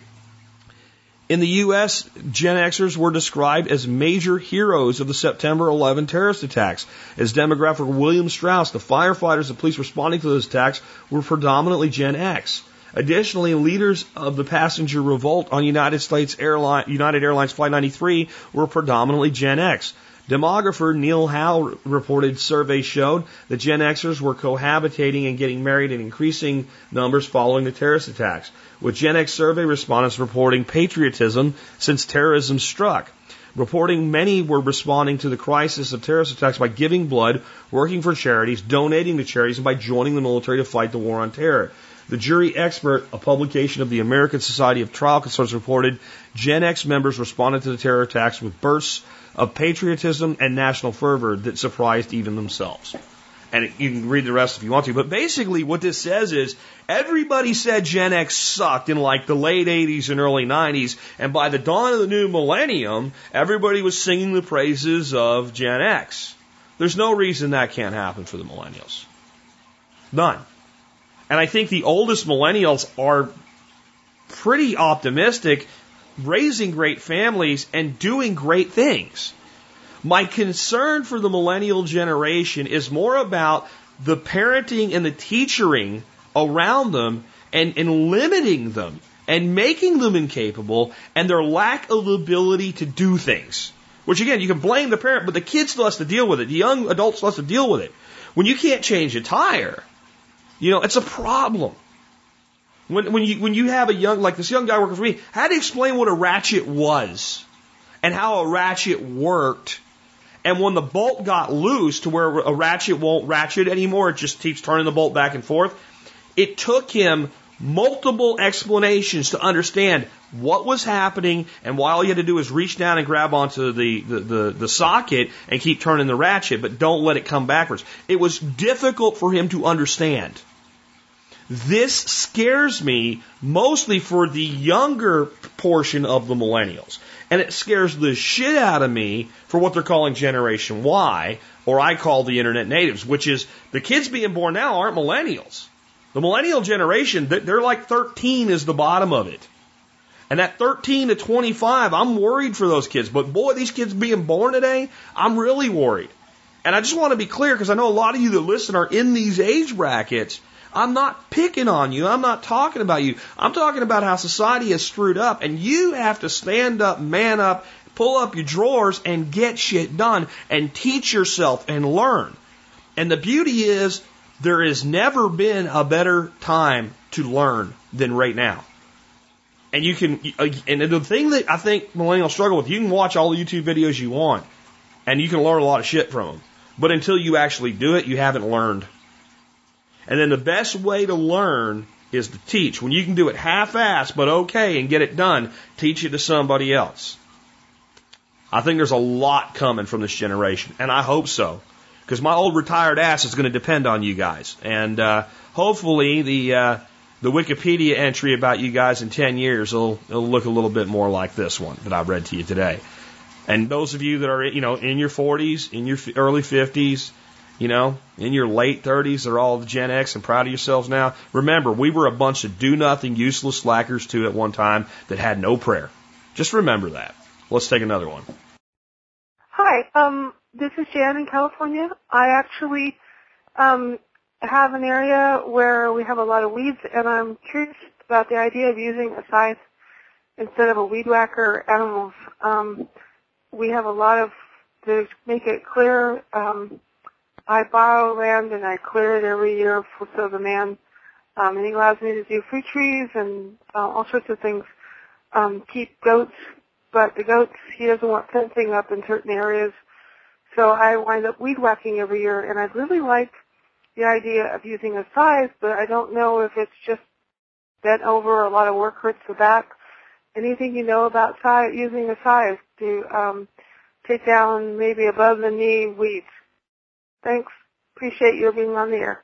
In the U.S., Gen Xers were described as major heroes of the September 11 terrorist attacks. As demographic William Strauss, the firefighters and police responding to those attacks were predominantly Gen X. Additionally, leaders of the passenger revolt on United States Airline, United Airlines Flight 93 were predominantly Gen X. Demographer Neil Howe reported surveys showed that Gen Xers were cohabitating and getting married in increasing numbers following the terrorist attacks with Gen X survey respondents reporting patriotism since terrorism struck. Reporting many were responding to the crisis of terrorist attacks by giving blood, working for charities, donating to charities, and by joining the military to fight the war on terror. The jury expert, a publication of the American Society of Trial Consultants, reported Gen X members responded to the terror attacks with bursts of patriotism and national fervor that surprised even themselves. And you can read the rest if you want to. But basically, what this says is everybody said Gen X sucked in like the late 80s and early 90s. And by the dawn of the new millennium, everybody was singing the praises of Gen X. There's no reason that can't happen for the millennials. None. And I think the oldest millennials are pretty optimistic, raising great families and doing great things. My concern for the millennial generation is more about the parenting and the teaching around them and, and limiting them and making them incapable and their lack of ability to do things. Which again, you can blame the parent, but the kid still has to deal with it. The young adult still has to deal with it. When you can't change a tire, you know, it's a problem. When, when you, when you have a young, like this young guy working for me, had to explain what a ratchet was and how a ratchet worked and when the bolt got loose to where a ratchet won't ratchet anymore, it just keeps turning the bolt back and forth. It took him multiple explanations to understand what was happening and why all you had to do was reach down and grab onto the, the, the, the, socket and keep turning the ratchet, but don't let it come backwards. It was difficult for him to understand. This scares me mostly for the younger portion of the millennials. And it scares the shit out of me for what they're calling Generation Y, or I call the Internet natives, which is the kids being born now aren't millennials. The millennial generation, they're like 13 is the bottom of it. And that 13 to 25, I'm worried for those kids. But boy, these kids being born today, I'm really worried. And I just want to be clear because I know a lot of you that listen are in these age brackets. I'm not picking on you. I'm not talking about you. I'm talking about how society is screwed up and you have to stand up, man up, pull up your drawers and get shit done and teach yourself and learn. And the beauty is there has never been a better time to learn than right now. And you can, and the thing that I think millennials struggle with, you can watch all the YouTube videos you want and you can learn a lot of shit from them. But until you actually do it, you haven't learned. And then the best way to learn is to teach. When you can do it half-assed, but okay, and get it done, teach it to somebody else. I think there's a lot coming from this generation, and I hope so, because my old retired ass is going to depend on you guys, and uh, hopefully the uh, the Wikipedia entry about you guys in 10 years will, will look a little bit more like this one that I read to you today. And those of you that are, you know, in your 40s, in your early 50s, you know, in your late 30s, they're all the Gen X and proud of yourselves now. Remember, we were a bunch of do nothing, useless slackers too at one time that had no prayer. Just remember that. Let's take another one.
Hi, um, this is Jan in California. I actually um, have an area where we have a lot of weeds, and I'm curious about the idea of using a scythe instead of a weed whacker animals. Um, we have a lot of to make it clear. Um, I borrow land and I clear it every year for, so the man, um, and he allows me to do fruit trees and uh, all sorts of things. Um, keep goats, but the goats he doesn't want fencing up in certain areas, so I wind up weed whacking every year. And I'd really like the idea of using a scythe, but I don't know if it's just bent over. A lot of work hurts the back. Anything you know about scythe, using a scythe to um, take down maybe above the knee weeds? Thanks. Appreciate your being on the air.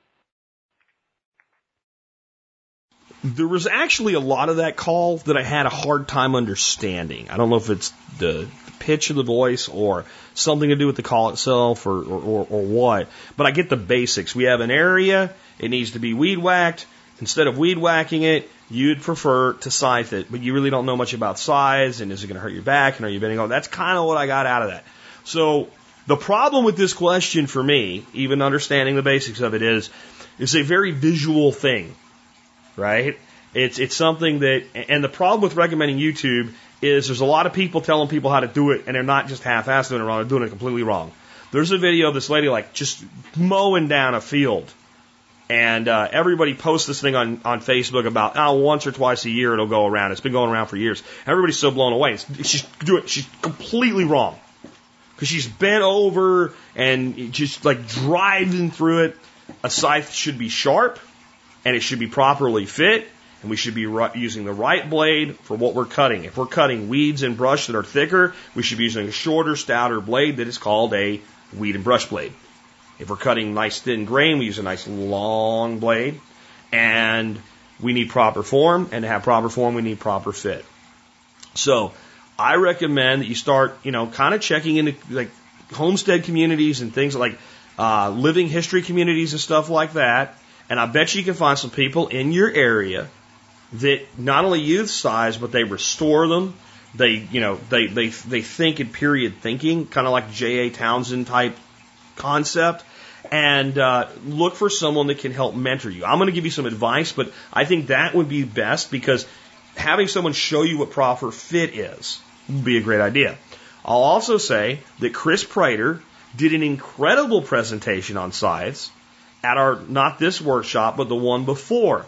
There was actually a lot of that call that I had a hard time understanding. I don't know if it's the pitch of the voice or something to do with the call itself or, or, or what, but I get the basics. We have an area, it needs to be weed whacked. Instead of weed whacking it, you'd prefer to scythe it, but you really don't know much about scythes and is it going to hurt your back and are you bending over? That's kind of what I got out of that. So the problem with this question for me, even understanding the basics of it, is it's a very visual thing, right? It's it's something that, and the problem with recommending YouTube is there's a lot of people telling people how to do it, and they're not just half-assed doing it wrong; they're doing it completely wrong. There's a video of this lady like just mowing down a field, and uh, everybody posts this thing on on Facebook about oh once or twice a year it'll go around. It's been going around for years. Everybody's so blown away. It's, she's doing she's completely wrong because she's bent over and just like driving through it. A scythe should be sharp and it should be properly fit, and we should be using the right blade for what we're cutting. If we're cutting weeds and brush that are thicker, we should be using a shorter, stouter blade that is called a weed and brush blade. If we're cutting nice thin grain, we use a nice long blade, and we need proper form, and to have proper form, we need proper fit. So, I recommend that you start, you know, kind of checking into like homestead communities and things like uh, living history communities and stuff like that. And I bet you can find some people in your area that not only use scythes, but they restore them. They, you know, they, they, they think in period thinking, kind of like J.A. Townsend type concept. And uh, look for someone that can help mentor you. I'm going to give you some advice, but I think that would be best because having someone show you what proper fit is would be a great idea. I'll also say that Chris Prater did an incredible presentation on science at our, not this workshop, but the one before.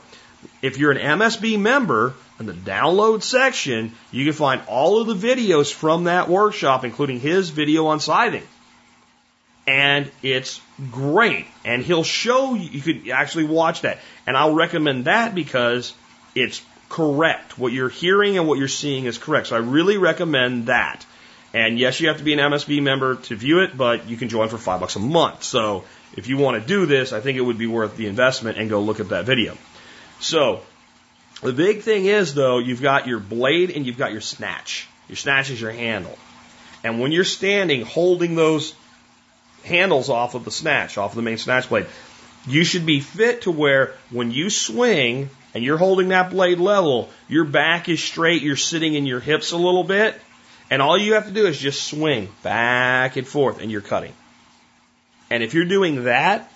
If you're an MSB member, in the download section, you can find all of the videos from that workshop, including his video on scything. And it's great. And he'll show you, you could actually watch that. And I'll recommend that because it's correct. What you're hearing and what you're seeing is correct. So I really recommend that. And yes, you have to be an MSB member to view it, but you can join for five bucks a month. So if you want to do this, I think it would be worth the investment and go look at that video. So the big thing is though, you've got your blade and you've got your snath. Your snath is your handle. And when you're standing holding those handles off of the snath, off of the main snath blade, you should be fit to where when you swing and you're holding that blade level, your back is straight, you're sitting in your hips a little bit, and all you have to do is just swing back and forth and you're cutting. And if you're doing that,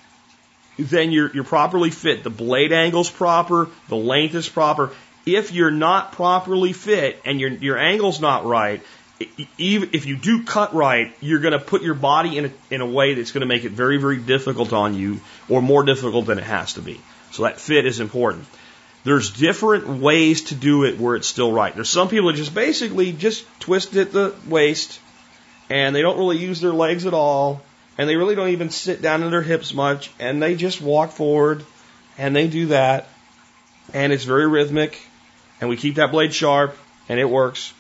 then you're, you're properly fit. The blade angle's proper, the length is proper. If you're not properly fit and your, your angle's not right, even if you do cut right, you're going to put your body in a, in a way that's going to make it very, very difficult on you or more difficult than it has to be. So that fit is important. There's different ways to do it where it's still right. There's some people that just basically just twist at the waist and they don't really use their legs at all and they really don't even sit down in their hips much and they just walk forward and they do that and it's very rhythmic and we keep that blade sharp and it works.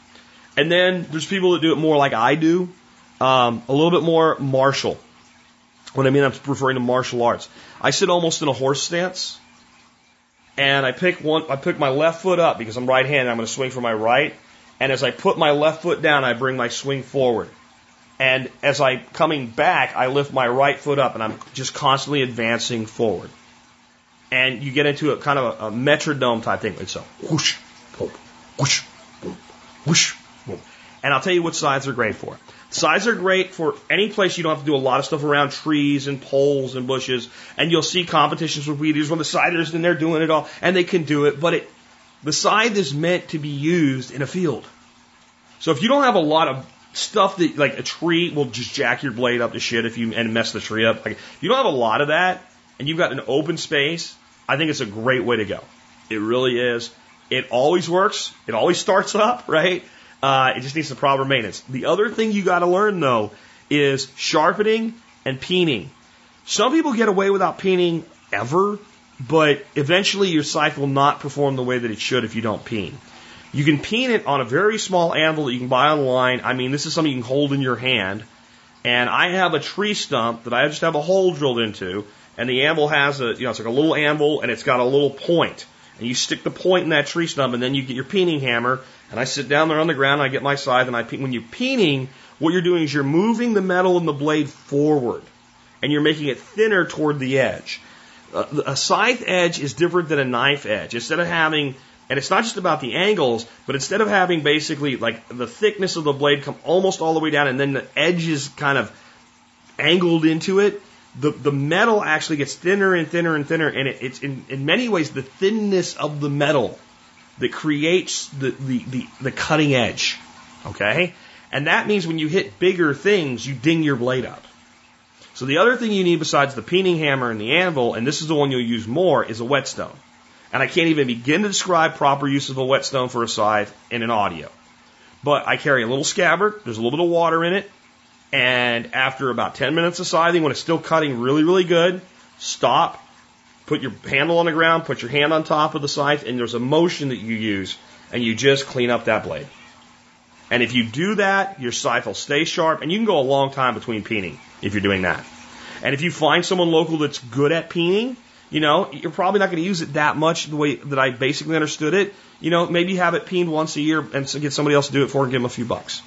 And then there's people that do it more like I do, um, a little bit more martial. What I mean, I'm referring to martial arts. I sit almost in a horse stance and I pick one, I pick my left foot up because I'm right handed. I'm going to swing for my right. And as I put my left foot down, I bring my swing forward. And as I'm coming back, I lift my right foot up and I'm just constantly advancing forward. And you get into a kind of a, a metronome type thing. Like so, whoosh, boom, whoosh, boom, whoosh, boom. And I'll tell you what scythes are great for. Scythes are great for any place you don't have to do a lot of stuff around trees and poles and bushes. And you'll see competitions with weed eaters where the scythers and they're doing it all and they can do it. But it, the scythe is meant to be used in a field. So if you don't have a lot of stuff that like a tree will just jack your blade up to shit if you and mess the tree up. Like if you don't have a lot of that and you've got an open space, I think it's a great way to go. It really is. It always works. It always starts up, right? Uh, it just needs some proper maintenance. The other thing you got to learn though is sharpening and peening. Some people get away without peening ever, but eventually your scythe will not perform the way that it should if you don't peen. You can peen it on a very small anvil that you can buy online. I mean, this is something you can hold in your hand. And I have a tree stump that I just have a hole drilled into, and the anvil has a, you know, it's like a little anvil, and it's got a little point. And you stick the point in that tree stump, and then you get your peening hammer, and I sit down there on the ground, and I get my scythe, and I peen. When you're peening, what you're doing is you're moving the metal and the blade forward, and you're making it thinner toward the edge. A scythe edge is different than a knife edge. Instead of having, and it's not just about the angles, but instead of having basically like the thickness of the blade come almost all the way down, and then the edge is kind of angled into it, the, the metal actually gets thinner and thinner and thinner, and it, it's in, in many ways the thinness of the metal that creates the, the, the, the cutting edge. Okay? And that means when you hit bigger things, you ding your blade up. So the other thing you need besides the peening hammer and the anvil, and this is the one you'll use more, is a whetstone. And I can't even begin to describe proper use of a whetstone for a scythe in an audio. But I carry a little scabbard, there's a little bit of water in it, and after about 10 minutes of scything, when it's still cutting really, really good, stop, put your handle on the ground, put your hand on top of the scythe, and there's a motion that you use, and you just clean up that blade. And if you do that, your scythe will stay sharp, and you can go a long time between peening if you're doing that. And if you find someone local that's good at peening, you know, you're probably not going to use it that much the way that I basically understood it. You know, maybe have it peened once a year and get somebody else to do it for and give them a few bucks.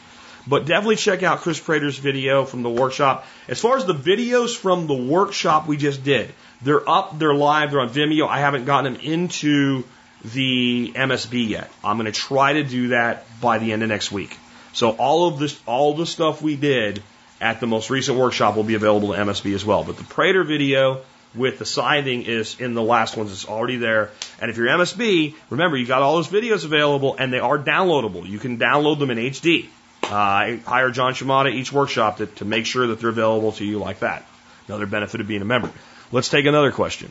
But definitely check out Chris Prater's video from the workshop. As far as the videos from the workshop we just did, they're up, they're live, they're on Vimeo. I haven't gotten them into the MSB yet. I'm going to try to do that by the end of next week. So all of this, all the stuff we did at the most recent workshop will be available to MSB as well. But the Prater video with the scything is in the last ones. It's already there. And if you're MSB, remember you got all those videos available and they are downloadable. You can download them in HD. Uh, I hire John Shimada each workshop to, to make sure that they're available to you like that. Another benefit of being a member. Let's take another question.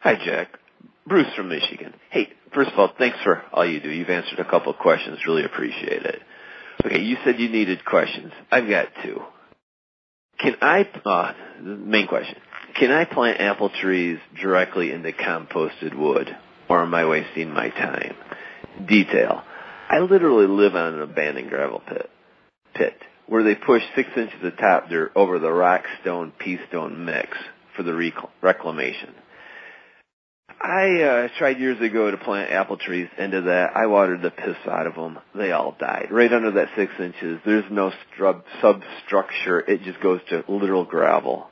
Hi, Jack. Bruce from Michigan. Hey, first of all, thanks for all you do. You've answered a couple of questions. Really appreciate it. Okay, you said you needed questions. I've got two. Can I, uh, main question, can I plant apple trees directly into composted wood, or am I wasting my time? Detail. I literally live on an abandoned gravel pit, pit where they push six inches of top dirt over the rock stone pea stone mix for the rec- reclamation. I uh, tried years ago to plant apple trees into that. I watered the piss out of them. They all died. Right under that six inches, there's no strub, substructure. It just goes to literal gravel.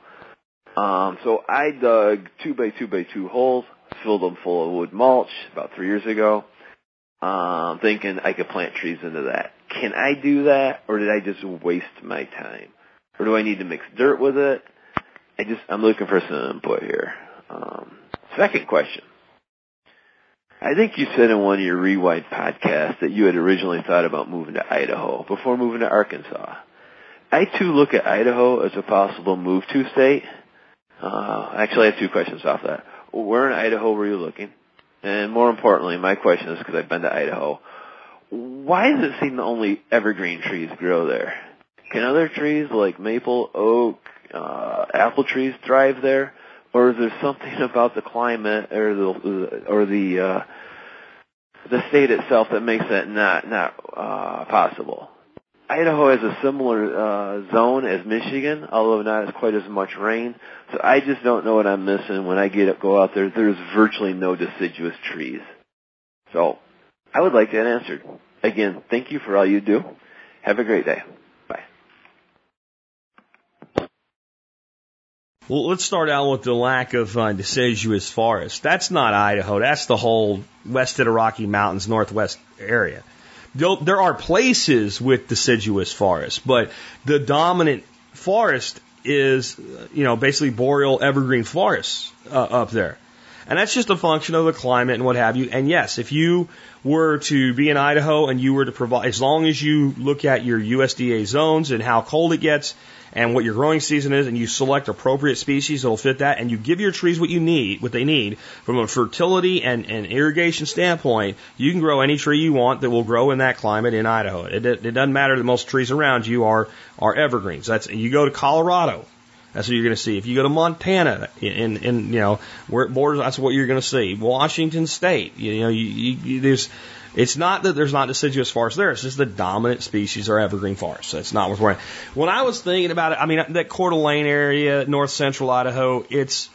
Um, so I dug two by two by two holes, filled them full of wood mulch about three years ago, um, thinking I could plant trees into that. Can I do that, or did I just waste my time? Or do I need to mix dirt with it? I just I'm looking for some input here. Um, second question. I think you said in one of your Rewind podcasts that you had originally thought about moving to Idaho before moving to Arkansas. I too look at Idaho as a possible move to state. Uh, actually, I have two questions off that. Where in Idaho were you looking? And more importantly, my question is because I've been to Idaho, why does it seem that only evergreen trees grow there? Can other trees like maple, oak, uh, apple trees thrive there? Or is there something about the climate or the or the uh, the state itself that makes that not not uh, possible? Idaho has a similar uh, zone as Michigan, although not as quite as much rain. So I just don't know what I'm missing when I get go out there. There's virtually no deciduous trees. So I would like that answered. Again, thank you for all you do. Have a great day. Bye.
Well, let's start out with the lack of uh, deciduous forest. That's not Idaho. That's the whole west of the Rocky Mountains, northwest area there are places with deciduous forest, but the dominant forest is, you know, basically boreal evergreen forests uh, up there. And that's just a function of the climate and what have you. And yes, if you were to be in Idaho and you were to provide, as long as you look at your USDA zones and how cold it gets and what your growing season is, and you select appropriate species that'll fit that, and you give your trees what you need, what they need from a fertility and, and irrigation standpoint, you can grow any tree you want that will grow in that climate in Idaho. It, it, it doesn't matter that most trees around you are are evergreens. That's you go to Colorado. That's what you're going to see. If you go to Montana, in, in you know where it borders, that's what you're going to see. Washington State, you know, you, you, there's it's not that there's not deciduous forest there. It's just the dominant species are evergreen forests. So it's not worth worrying. When I was thinking about it, I mean, that Coeur d'Alene area, north central Idaho, it's,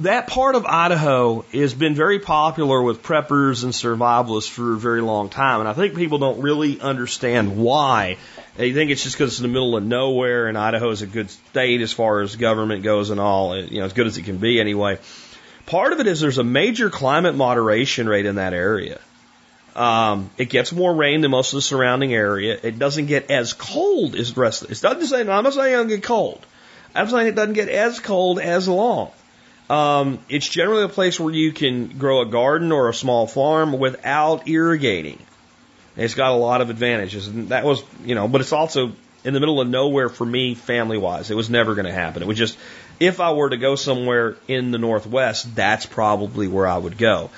that part of Idaho has been very popular with preppers and survivalists for a very long time. And I think people don't really understand why. They think it's just because it's in the middle of nowhere and Idaho is a good state as far as government goes and all, you know, as good as it can be anyway. Part of it is there's a major climate moderation rate in that area. Um, it gets more rain than most of the surrounding area. It doesn't get as cold as the rest of it. Doesn't say, I'm not saying it doesn't get cold. I'm saying it doesn't get as cold as long. Um, it's generally a place where you can grow a garden or a small farm without irrigating. It's got a lot of advantages. And that was, you know, but it's also in the middle of nowhere for me, family wise. It was never going to happen. It was just, if I were to go somewhere in the Northwest, that's probably where I would go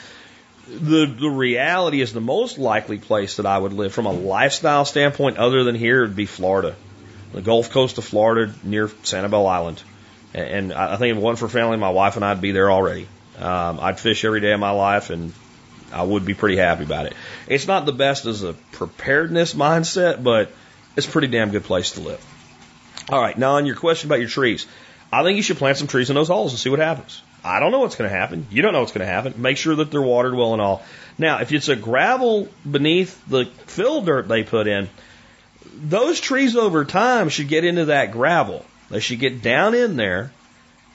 the the reality is the most likely place that I would live from a lifestyle standpoint, other than here, would be Florida, the Gulf Coast of Florida near Sanibel Island. And I think if it wasn't for family, my wife and I'd be there already. Um, I'd fish every day of my life and I would be pretty happy about it. It's not the best as a preparedness mindset, but it's a pretty damn good place to live. All right, now on your question about your trees, I think you should plant some trees in those holes and see what happens. I don't know what's going to happen. You don't know what's going to happen. Make sure that they're watered well and all. Now, if it's a gravel beneath the fill dirt they put in, those trees over time should get into that gravel. They should get down in there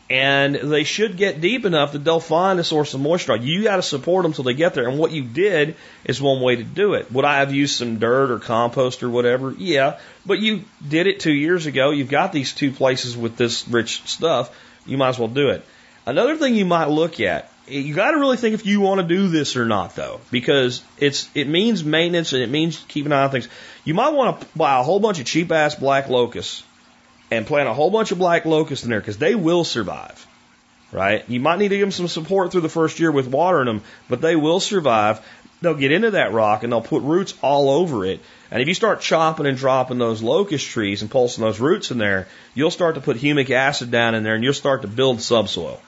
and they should get deep enough that they'll find a source of moisture. You got to support them till they get there. And what you did is one way to do it. Would I have used some dirt or compost or whatever? Yeah, but you did it two years ago. You've got these two places with this rich stuff. You might as well do it. Another thing you might look at, eh, you got to really think if you want to do this or not, though, because it's it means maintenance and it means keeping an eye on things. You might want to buy a whole bunch of cheap ass black locusts and plant a whole bunch of black locusts in there because they will survive. Right? You might need to give them some support through the first year with watering them, but they will survive. They'll get into that rock and they'll put roots all over it. And if you start chopping and dropping those locust trees and pulsing those roots in there, you'll start to put humic acid down in there and you'll start to build subsoil.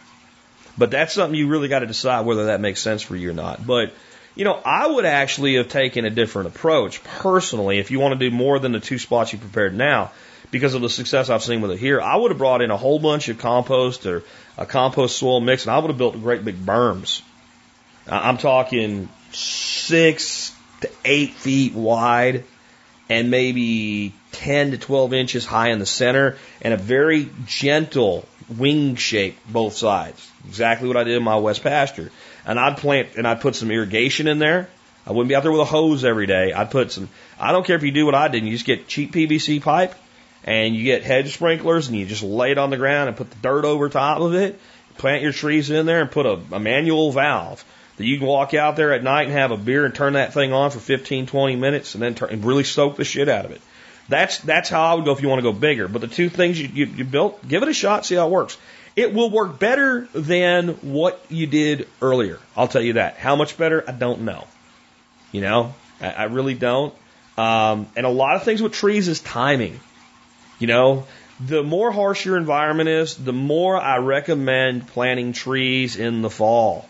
But that's something you really got to decide whether that makes sense for you or not. But, you know, I would actually have taken a different approach personally if you want to do more than the two spots you prepared now because of the success I've seen with it here. I would have brought in a whole bunch of compost or a compost soil mix, and I would have built great big berms. I'm talking six to eight feet wide and maybe 10 to 12 inches high in the center and a very gentle wing shape both sides. Exactly what I did in my west pasture. And I'd plant and I'd put some irrigation in there. I wouldn't be out there with a hose every day. I'd put some, I don't care if you do what I did, and you just get cheap PVC pipe and you get hedge sprinklers and you just lay it on the ground and put the dirt over top of it, plant your trees in there and put a, a manual valve that you can walk out there at night and have a beer and turn that thing on for 15, 20 minutes and then turn, and really soak the shit out of it. That's, that's how I would go if you want to go bigger. But the two things you, you, you built, give it a shot, see how it works. It will work better than what you did earlier. I'll tell you that. How much better? I don't know. You know, I, I really don't. Um, and a lot of things with trees is timing. You know, the more harsh your environment is, the more I recommend planting trees in the fall.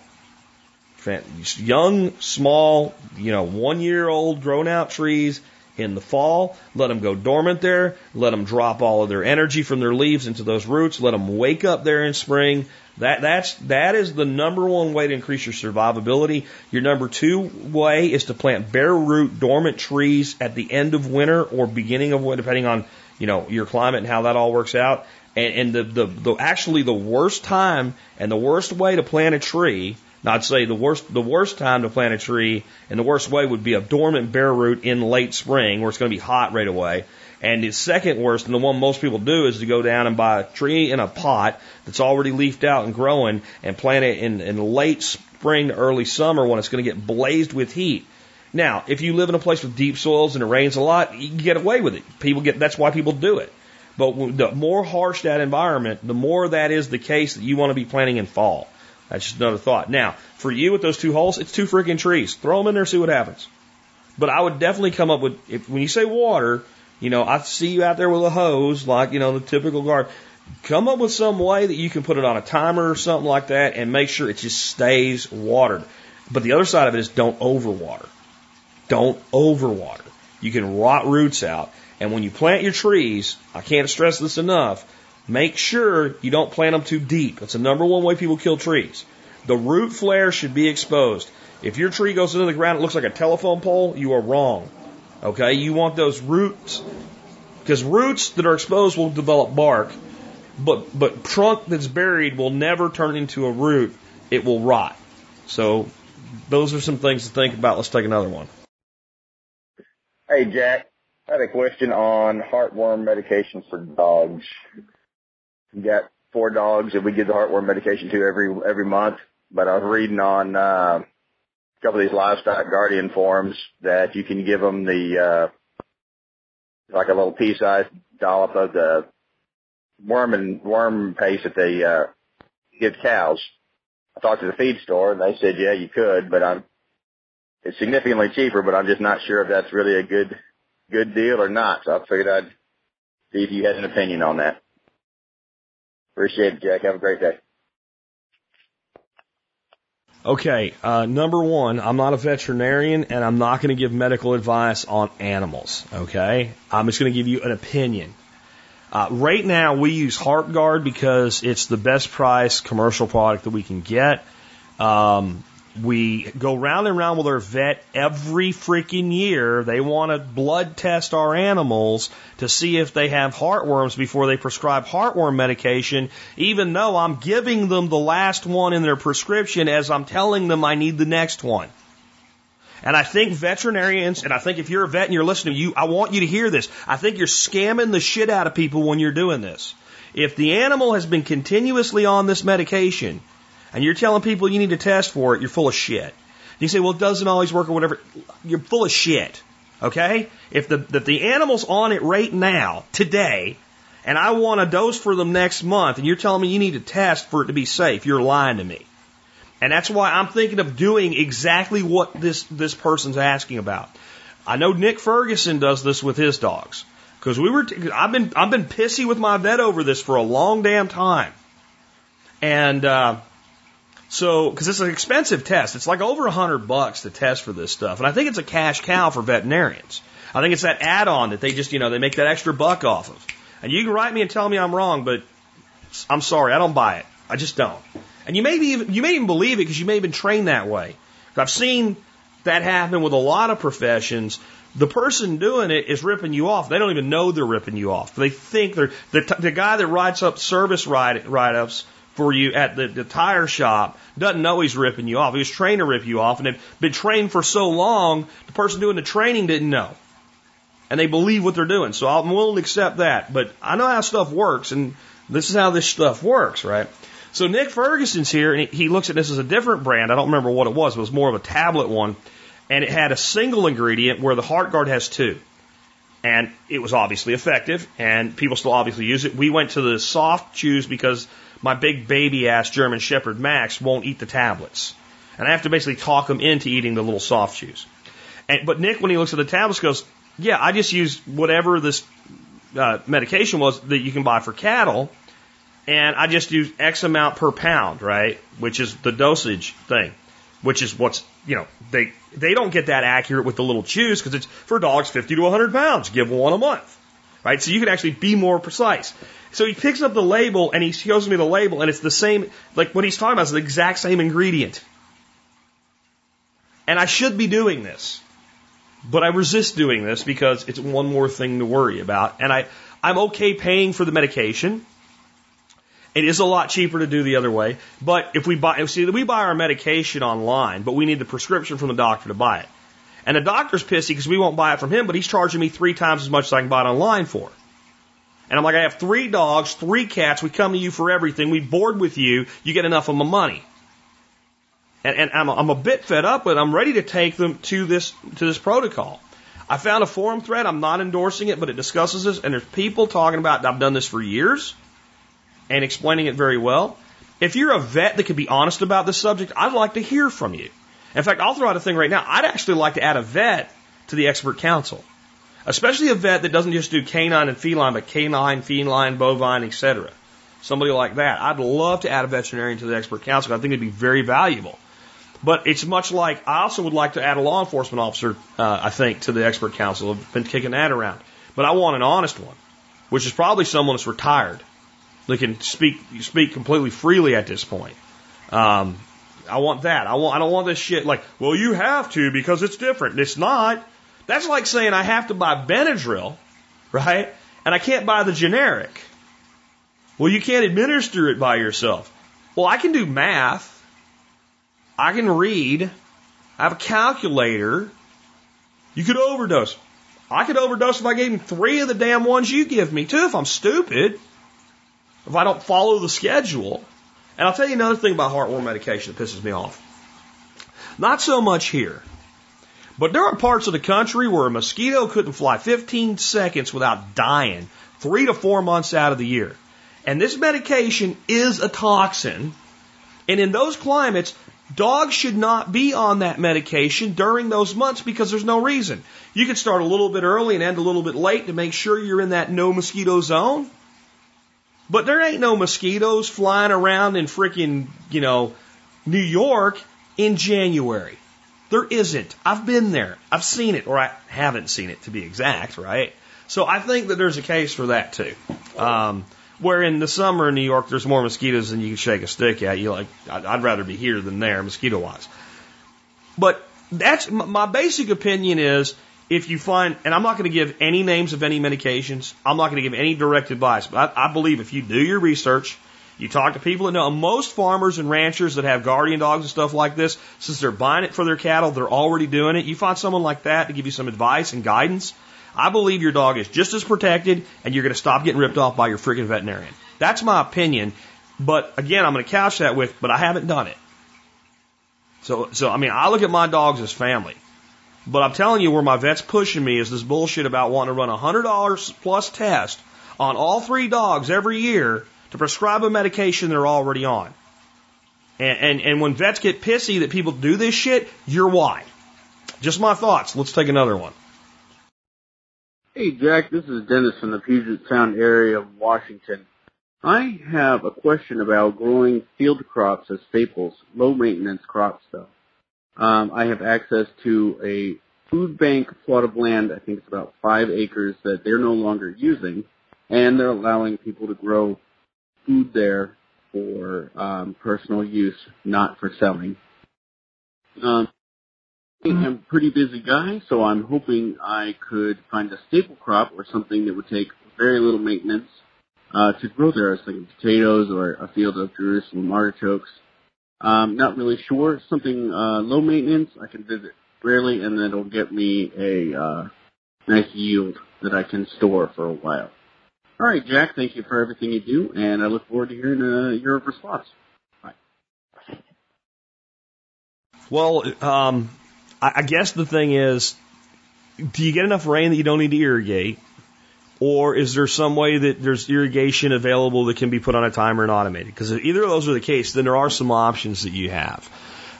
Young, small, you know, one year old grown out trees in the fall. Let them go dormant there. Let them drop all of their energy from their leaves into those roots. Let them wake up there in spring. That that's that is the number one way to increase your survivability. Your number two way is to plant bare root dormant trees at the end of winter or beginning of winter, depending on you know, your climate and how that all works out. And, and the, the, the, actually the worst time and the worst way to plant a tree, not say the worst, the worst time to plant a tree and the worst way would be a dormant bare root in late spring where it's going to be hot right away. And the second worst, and the one most people do, is to go down and buy a tree in a pot that's already leafed out and growing and plant it in, in late spring to early summer when it's going to get blazed with heat. Now, if you live in a place with deep soils and it rains a lot, you can get away with it. People get that's why people do it. But the more harsh that environment, the more that is the case that you want to be planting in fall. That's just another thought. Now, for you with those two holes, it's two freaking trees. Throw them in there, see what happens. But I would definitely come up with if, when you say water, you know, I see you out there with a hose, like you know the typical garden. Come up with some way that you can put it on a timer or something like that, and make sure it just stays watered. But the other side of it is don't overwater. Don't overwater. You can rot roots out. And when you plant your trees, I can't stress this enough, make sure you don't plant them too deep. That's the number one way people kill trees. The root flare should be exposed. If your tree goes into the ground, it looks like a telephone pole, you are wrong. Okay? You want those roots, because roots that are exposed will develop bark, but, but trunk that's buried will never turn into a root. It will rot. So those are some things to think about. Let's take another one.
Hey, Jack. I had a question on heartworm medication for dogs. We got four dogs that we give the heartworm medication to every every month. But I was reading on uh, a couple of these livestock guardian forums that you can give them the uh, like a little pea-sized dollop of the worm and worm paste that they uh, give cows. I talked to the feed store and they said, yeah, you could, but I'm it's significantly cheaper, but I'm just not sure if that's really a good good deal or not. So I figured I'd see if you had an opinion on that. Appreciate it, Jack. Have a great day.
Okay, uh, number one, I'm not a veterinarian and I'm not going to give medical advice on animals. Okay, I'm just going to give you an opinion. Uh, right now, we use Heartgard because it's the best price commercial product that we can get. Um, we go round and round with our vet every freaking year. They want to blood test our animals to see if they have heartworms before they prescribe heartworm medication, even though I'm giving them the last one in their prescription as I'm telling them I need the next one. And I think veterinarians, and I think if you're a vet and you're listening, you, I want you to hear this. I think you're scamming the shit out of people when you're doing this. If the animal has been continuously on this medication, and you're telling people you need to test for it, you're full of shit. You say, well, it doesn't always work or whatever. You're full of shit. Okay? If the, if the animal's on it right now, today, and I want a dose for them next month, and you're telling me you need to test for it to be safe, you're lying to me. And that's why I'm thinking of doing exactly what this, this person's asking about. I know Nick Ferguson does this with his dogs. Cause we were, t- I've been, I've been pissy with my vet over this for a long damn time. And, uh, so, because it's an expensive test, it's like over a hundred bucks to test for this stuff, and I think it's a cash cow for veterinarians. I think it's that add-on that they just, you know, they make that extra buck off of. And you can write me and tell me I'm wrong, but I'm sorry, I don't buy it. I just don't. And you may even, you may even believe it because you may have been trained that way. I've seen that happen with a lot of professions. The person doing it is ripping you off. They don't even know they're ripping you off. They think they're the, the guy that writes up service write write ups for you at the, the tire shop doesn't know he's ripping you off. He was trained to rip you off, and they've been trained for so long, the person doing the training didn't know. And they believe what they're doing. So I'm willing to accept that. But I know how stuff works, and this is how this stuff works, right? So Nick Ferguson's here, and he looks at this as a different brand. I don't remember what it was. It was more of a tablet one, and it had a single ingredient where the Heartgard has two. And it was obviously effective, and people still obviously use it. We went to the soft chews because my big baby ass German Shepherd Max won't eat the tablets. And I have to basically talk him into eating the little soft chews. And, but Nick, when he looks at the tablets, goes, yeah, I just use whatever this uh, medication was that you can buy for cattle, and I just use X amount per pound, right? Which is the dosage thing, which is what's, you know, they, they don't get that accurate with the little chews because it's for dogs 50 to 100 pounds. Give one a month, right? So you can actually be more precise. So he picks up the label and he shows me the label and it's the same, like what he's talking about is the exact same ingredient. And I should be doing this, but I resist doing this because it's one more thing to worry about. And I, I'm okay paying for the medication. It is a lot cheaper to do the other way. But if we buy, see, we buy our medication online, but we need the prescription from the doctor to buy it. And the doctor's pissy because we won't buy it from him, but he's charging me three times as much as I can buy it online for. And I'm like, I have three dogs, three cats. We come to you for everything. We board with you. You get enough of my money. And, and I'm, I'm a bit fed up, but I'm ready to take them to this to this protocol. I found a forum thread. I'm not endorsing it, but it discusses this, and there's people talking about. I've done this for years, and explaining it very well. If you're a vet that can be honest about this subject, I'd like to hear from you. In fact, I'll throw out a thing right now. I'd actually like to add a vet to the expert council especially a vet that doesn't just do canine and feline, but canine, feline, bovine, etc. Somebody like that. I'd love to add a veterinarian to the expert council. I think it'd be very valuable. But it's much like I also would like to add a law enforcement officer. Uh, I think to the expert council. I've been kicking that around, but I want an honest one, which is probably someone that's retired. They can speak speak completely freely at this point. Um, I want that. I want. I don't want this shit like, well, you have to because it's different. It's not. That's like saying I have to buy Benadryl, right? And I can't buy the generic. Well, you can't administer it by yourself. Well, I can do math. I can read. I have a calculator. You could overdose. I could overdose if I gave him three of the damn ones you give me, too, if I'm stupid. If I don't follow the schedule. And I'll tell you another thing about heartworm medication that pisses me off. Not so much here. But there are parts of the country where a mosquito couldn't fly 15 seconds without dying, three to four months out of the year. And this medication is a toxin. And in those climates, dogs should not be on that medication during those months because there's no reason. You could start a little bit early and end a little bit late to make sure you're in that no mosquito zone. But there ain't no mosquitoes flying around in freaking, you know, New York in January. There isn't. I've been there. I've seen it, or I haven't seen it to be exact, right? So I think that there's a case for that too. Um, where in the summer in New York, there's more mosquitoes than you can shake a stick at. You like, I'd rather be here than there, mosquito wise. But that's my basic opinion is if you find, and I'm not going to give any names of any medications. I'm not going to give any direct advice, but I, I believe if you do your research, you talk to people that know. Most farmers and ranchers that have guardian dogs and stuff like this, since they're buying it for their cattle, they're already doing it. You find someone like that to give you some advice and guidance. I believe your dog is just as protected and you're going to stop getting ripped off by your freaking veterinarian. That's my opinion. But again, I'm going to couch that with, but I haven't done it. So, so, I mean, I look at my dogs as family. But I'm telling you where my vet's pushing me is this bullshit about wanting to run a $100 plus test on all three dogs every year to prescribe a medication they're already on. And, and, and when vets get pissy that people do this shit, you're why. Just my thoughts. Let's take another one.
Hey Jack, this is Dennis from the Puget Sound area of Washington. I have a question about growing field crops as staples, low maintenance crops stuff. Um, I have access to a food bank plot of land, I think it's about five acres that they're no longer using, and they're allowing people to grow food there for um, personal use, not for selling. Um, I'm a pretty busy guy, so I'm hoping I could find a staple crop or something that would take very little maintenance uh, to grow there. I was potatoes or a field of Jerusalem artichokes. Um, not really sure. Something uh, low maintenance. I can visit rarely, and it'll get me a uh, nice yield that I can store for a while. All right, Jack. Thank you for everything you do, and I look forward to hearing uh, your response. Bye.
Well, um, I guess the thing is, do you get enough rain that you don't need to irrigate? Or is there some way that there's irrigation available that can be put on a timer and automated? Because if either of those are the case, then there are some options that you have.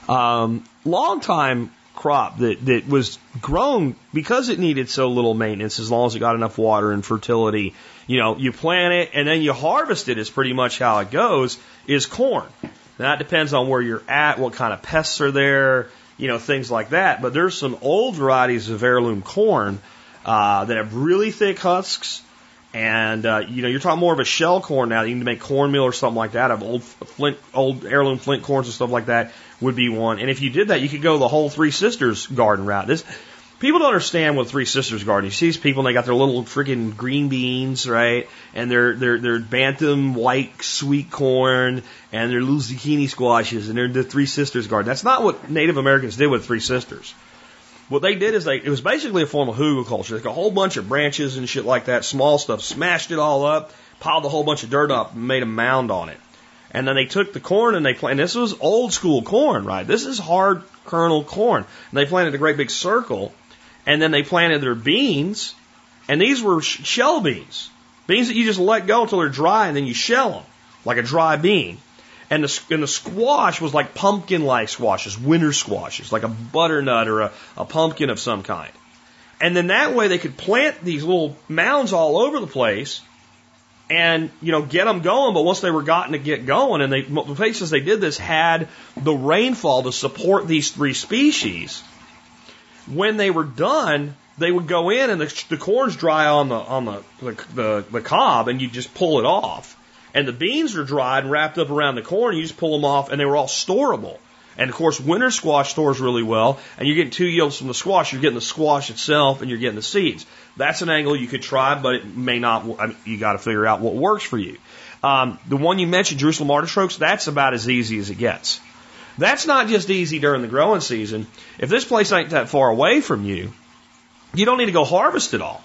Um, long time crop that, that was grown because it needed so little maintenance as long as it got enough water and fertility. You know, you plant it and then you harvest it is pretty much how it goes, is corn. That depends on where you're at, what kind of pests are there, you know, things like that. But there's some old varieties of heirloom corn uh, that have really thick husks. And uh, you know, you're talking more of a shell corn now. You need to make cornmeal or something like that. Of old flint, old heirloom flint corns and stuff like that would be one. And if you did that, you could go the whole Three Sisters garden route. This people don't understand what Three Sisters garden. You see these people, and they got their little freaking green beans, right? And their their their bantam white sweet corn and their little zucchini squashes, and they're the Three Sisters garden. That's not what Native Americans did with Three Sisters. What they did is they it was basically a form of hugelkultur. Like a whole bunch of branches and shit like that, small stuff, smashed it all up, piled a whole bunch of dirt up, and made a mound on it. And then they took the corn and they planted. This was old school corn, right? This is hard kernel corn. And they planted a great big circle, and then they planted their beans, and these were shell beans, beans that you just let go until they're dry, and then you shell them like a dry bean. And the, and the squash was like pumpkin like squashes, winter squashes, like a butternut or a, a pumpkin of some kind. And then that way they could plant these little mounds all over the place and, you know, get them going. But once they were gotten to get going and they, the places they did this had the rainfall to support these three species. When they were done, they would go in and the, the corn's dry on the, on the, the, the, the cob and you just pull it off. And the beans are dried and wrapped up around the corn. You just pull them off, and they were all storable. And of course, winter squash stores really well, and you're getting two yields from the squash. You're getting the squash itself, and you're getting the seeds. That's an angle you could try, but it may not. I mean, you got to figure out what works for you. Um, the one you mentioned, Jerusalem artichokes, that's about as easy as it gets. That's not just easy during the growing season. If this place ain't that far away from you, you don't need to go harvest it all.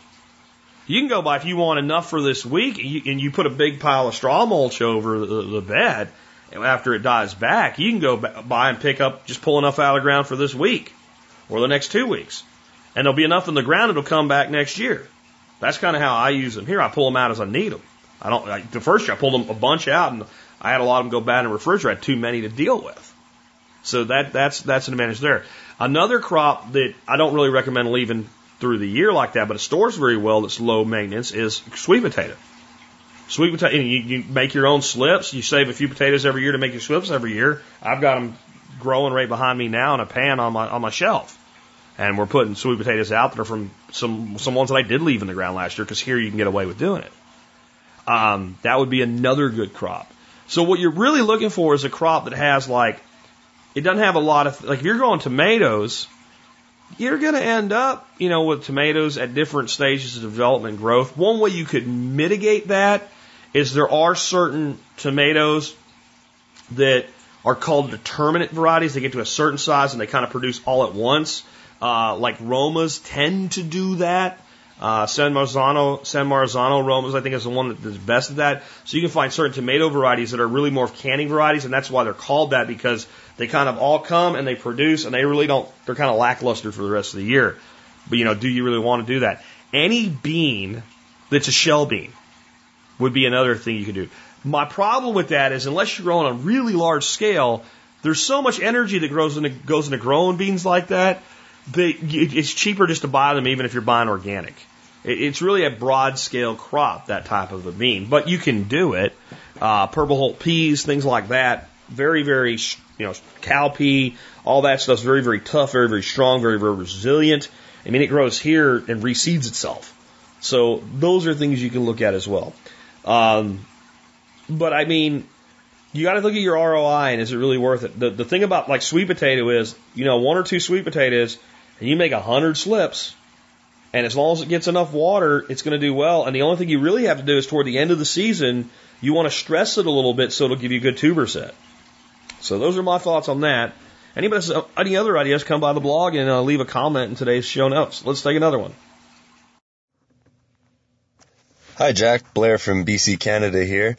You can go by if you want enough for this week, and you, put a big pile of straw mulch over the, the bed. After it dies back, you can go by and pick up, just pull enough out of the ground for this week or the next two weeks. And there'll be enough in the ground that'll come back next year. That's kind of how I use them. Here, I pull them out as I need them. I don't, like, the first year I pulled them a bunch out and I had a lot of them go bad in the refrigerator. I had too many to deal with. So that, that's, that's an advantage there. Another crop that I don't really recommend leaving through the year like that, but it stores very well that's low maintenance is sweet potato. Sweet potato, you, you make your own slips. You save a few potatoes every year to make your slips every year. I've got them growing right behind me now in a pan on my on my shelf, and we're putting sweet potatoes out that are from some some ones that I did leave in the ground last year because here you can get away with doing it. Um, that would be another good crop. So what you're really looking for is a crop that has like it doesn't have a lot of like if you're growing tomatoes, you're going to end up, you know, with tomatoes at different stages of development and growth. One way you could mitigate that is there are certain tomatoes that are called determinate varieties. They get to a certain size and they kind of produce all at once. Uh, like Romas tend to do that. Uh, San Marzano, San Marzano Romas, I think, is the one that's best at that. So you can find certain tomato varieties that are really more canning varieties, and that's why they're called that because they kind of all come and they produce, and they really don't. They're kind of lackluster for the rest of the year. But you know, do you really want to do that? Any bean that's a shell bean would be another thing you could do. My problem with that is unless you're growing on a really large scale, there's so much energy that grows into, goes into growing beans like that that it's cheaper just to buy them even if you're buying organic. It's really a broad scale crop, that type of a bean, but you can do it. Uh, purple hull peas, things like that. Very, very, you know, cowpea, all that stuff's very, very tough, very, very strong, very, very resilient. I mean, it grows here and reseeds itself. So those are things you can look at as well. Um, but I mean, you got to look at your ROI and is it really worth it? The, the thing about like sweet potato is, you know, one or two sweet potatoes and you make a hundred slips and as long as it gets enough water, it's going to do well. And the only thing you really have to do is toward the end of the season, you want to stress it a little bit so it'll give you a good tuber set. So those are my thoughts on that. Anybody has any other ideas, come by the blog and uh, leave a comment in today's show notes. Let's take another one.
Hi, Jack. Blair from BC, Canada here.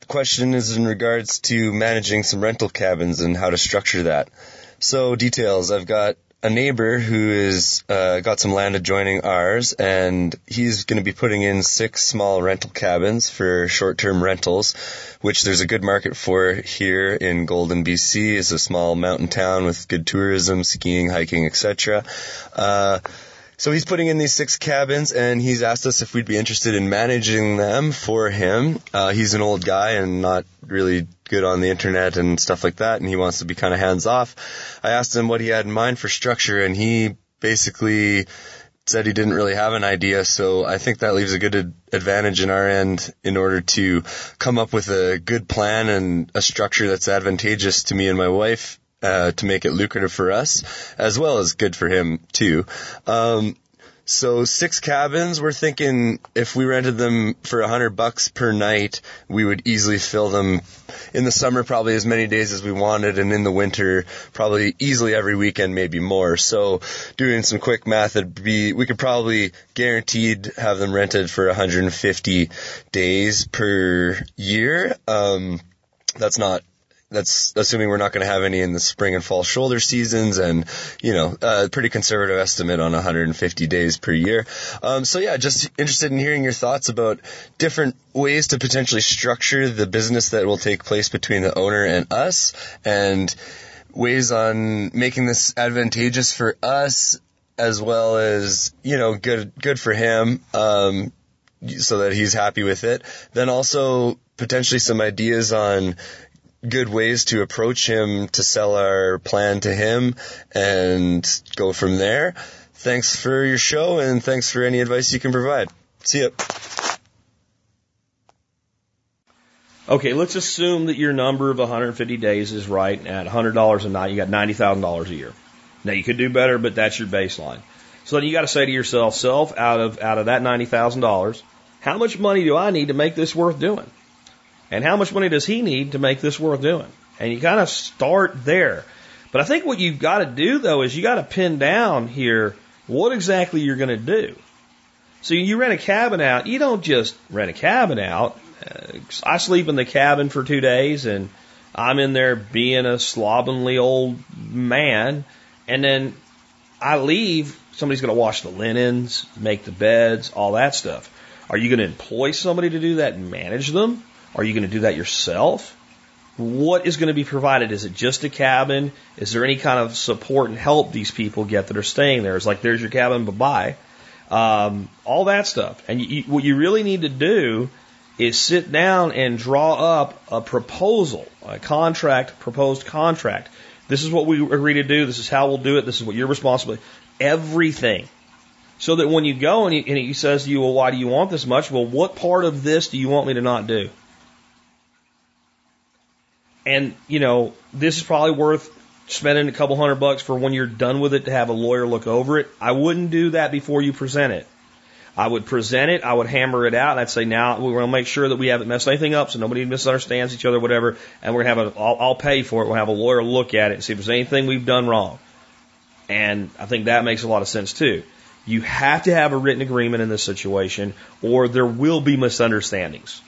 The question is in regards to managing some rental cabins and how to structure that. So details. I've got a neighbor who is uh, got some land adjoining ours, and he's going to be putting in six small rental cabins for short-term rentals, which there's a good market for here in Golden, BC. It's a small mountain town with good tourism, skiing, hiking, etc. Uh, so he's putting in these six cabins, and he's asked us if we'd be interested in managing them for him. Uh, he's an old guy and not really good on the internet and stuff like that, and he wants to be kind of hands off. I asked him what he had in mind for structure, and he basically said he didn't really have an idea, so I think that leaves a good ad- advantage in our end in order to come up with a good plan and a structure that's advantageous to me and my wife uh, to make it lucrative for us, as well as good for him too. Um, so six cabins, we're thinking if we rented them for a hundred bucks per night, we would easily fill them in the summer probably as many days as we wanted and in the winter probably easily every weekend, maybe more. So doing some quick math, it'd be, we could probably guaranteed have them rented for 150 days per year. Um, that's not that's assuming we're not going to have any in the spring and fall shoulder seasons and, you know, a pretty conservative estimate on 150 days per year. Um, so yeah, just interested in hearing your thoughts about different ways to potentially structure the business that will take place between the owner and us and ways on making this advantageous for us as well as, you know, good, good for him. Um, so that he's happy with it. Then also potentially some ideas on good ways to approach him to sell our plan to him and go from there. Thanks for your show and thanks for any advice you can provide. See ya.
Okay, let's assume that your number of 150 days is right. At $100 a night, you got $90,000 a year. Now you could do better, but that's your baseline. So then you got to say to yourself, self, out of out of that $90,000, how much money do I need to make this worth doing? And how much money does he need to make this worth doing? And you kind of start there. But I think what you've got to do though is you got to pin down here what exactly you're going to do. So you rent a cabin out, you don't just rent a cabin out. Uh, I sleep in the cabin for two days and I'm in there being a slovenly old man. And then I leave, somebody's going to wash the linens, make the beds, all that stuff. Are you going to employ somebody to do that and manage them? Are you going to do that yourself? What is going to be provided? Is it just a cabin? Is there any kind of support and help these people get that are staying there? It's like, there's your cabin, bye bye. Um, all that stuff. And you, what you really need to do is sit down and draw up a proposal, a contract, proposed contract. This is what we agree to do. This is how we'll do it. This is what you're responsible. Everything. So that when you go and he, and he says to you, well, why do you want this much? Well, what part of this do you want me to not do? And, you know, this is probably worth spending a couple hundred bucks for when you're done with it to have a lawyer look over it. I wouldn't do that before you present it. I would present it, I would hammer it out, and I'd say, now we're going to make sure that we haven't messed anything up so nobody misunderstands each other, whatever, and we're going to have a, I'll, I'll pay for it. We'll have a lawyer look at it and see if there's anything we've done wrong. And I think that makes a lot of sense too. You have to have a written agreement in this situation, or there will be misunderstandings.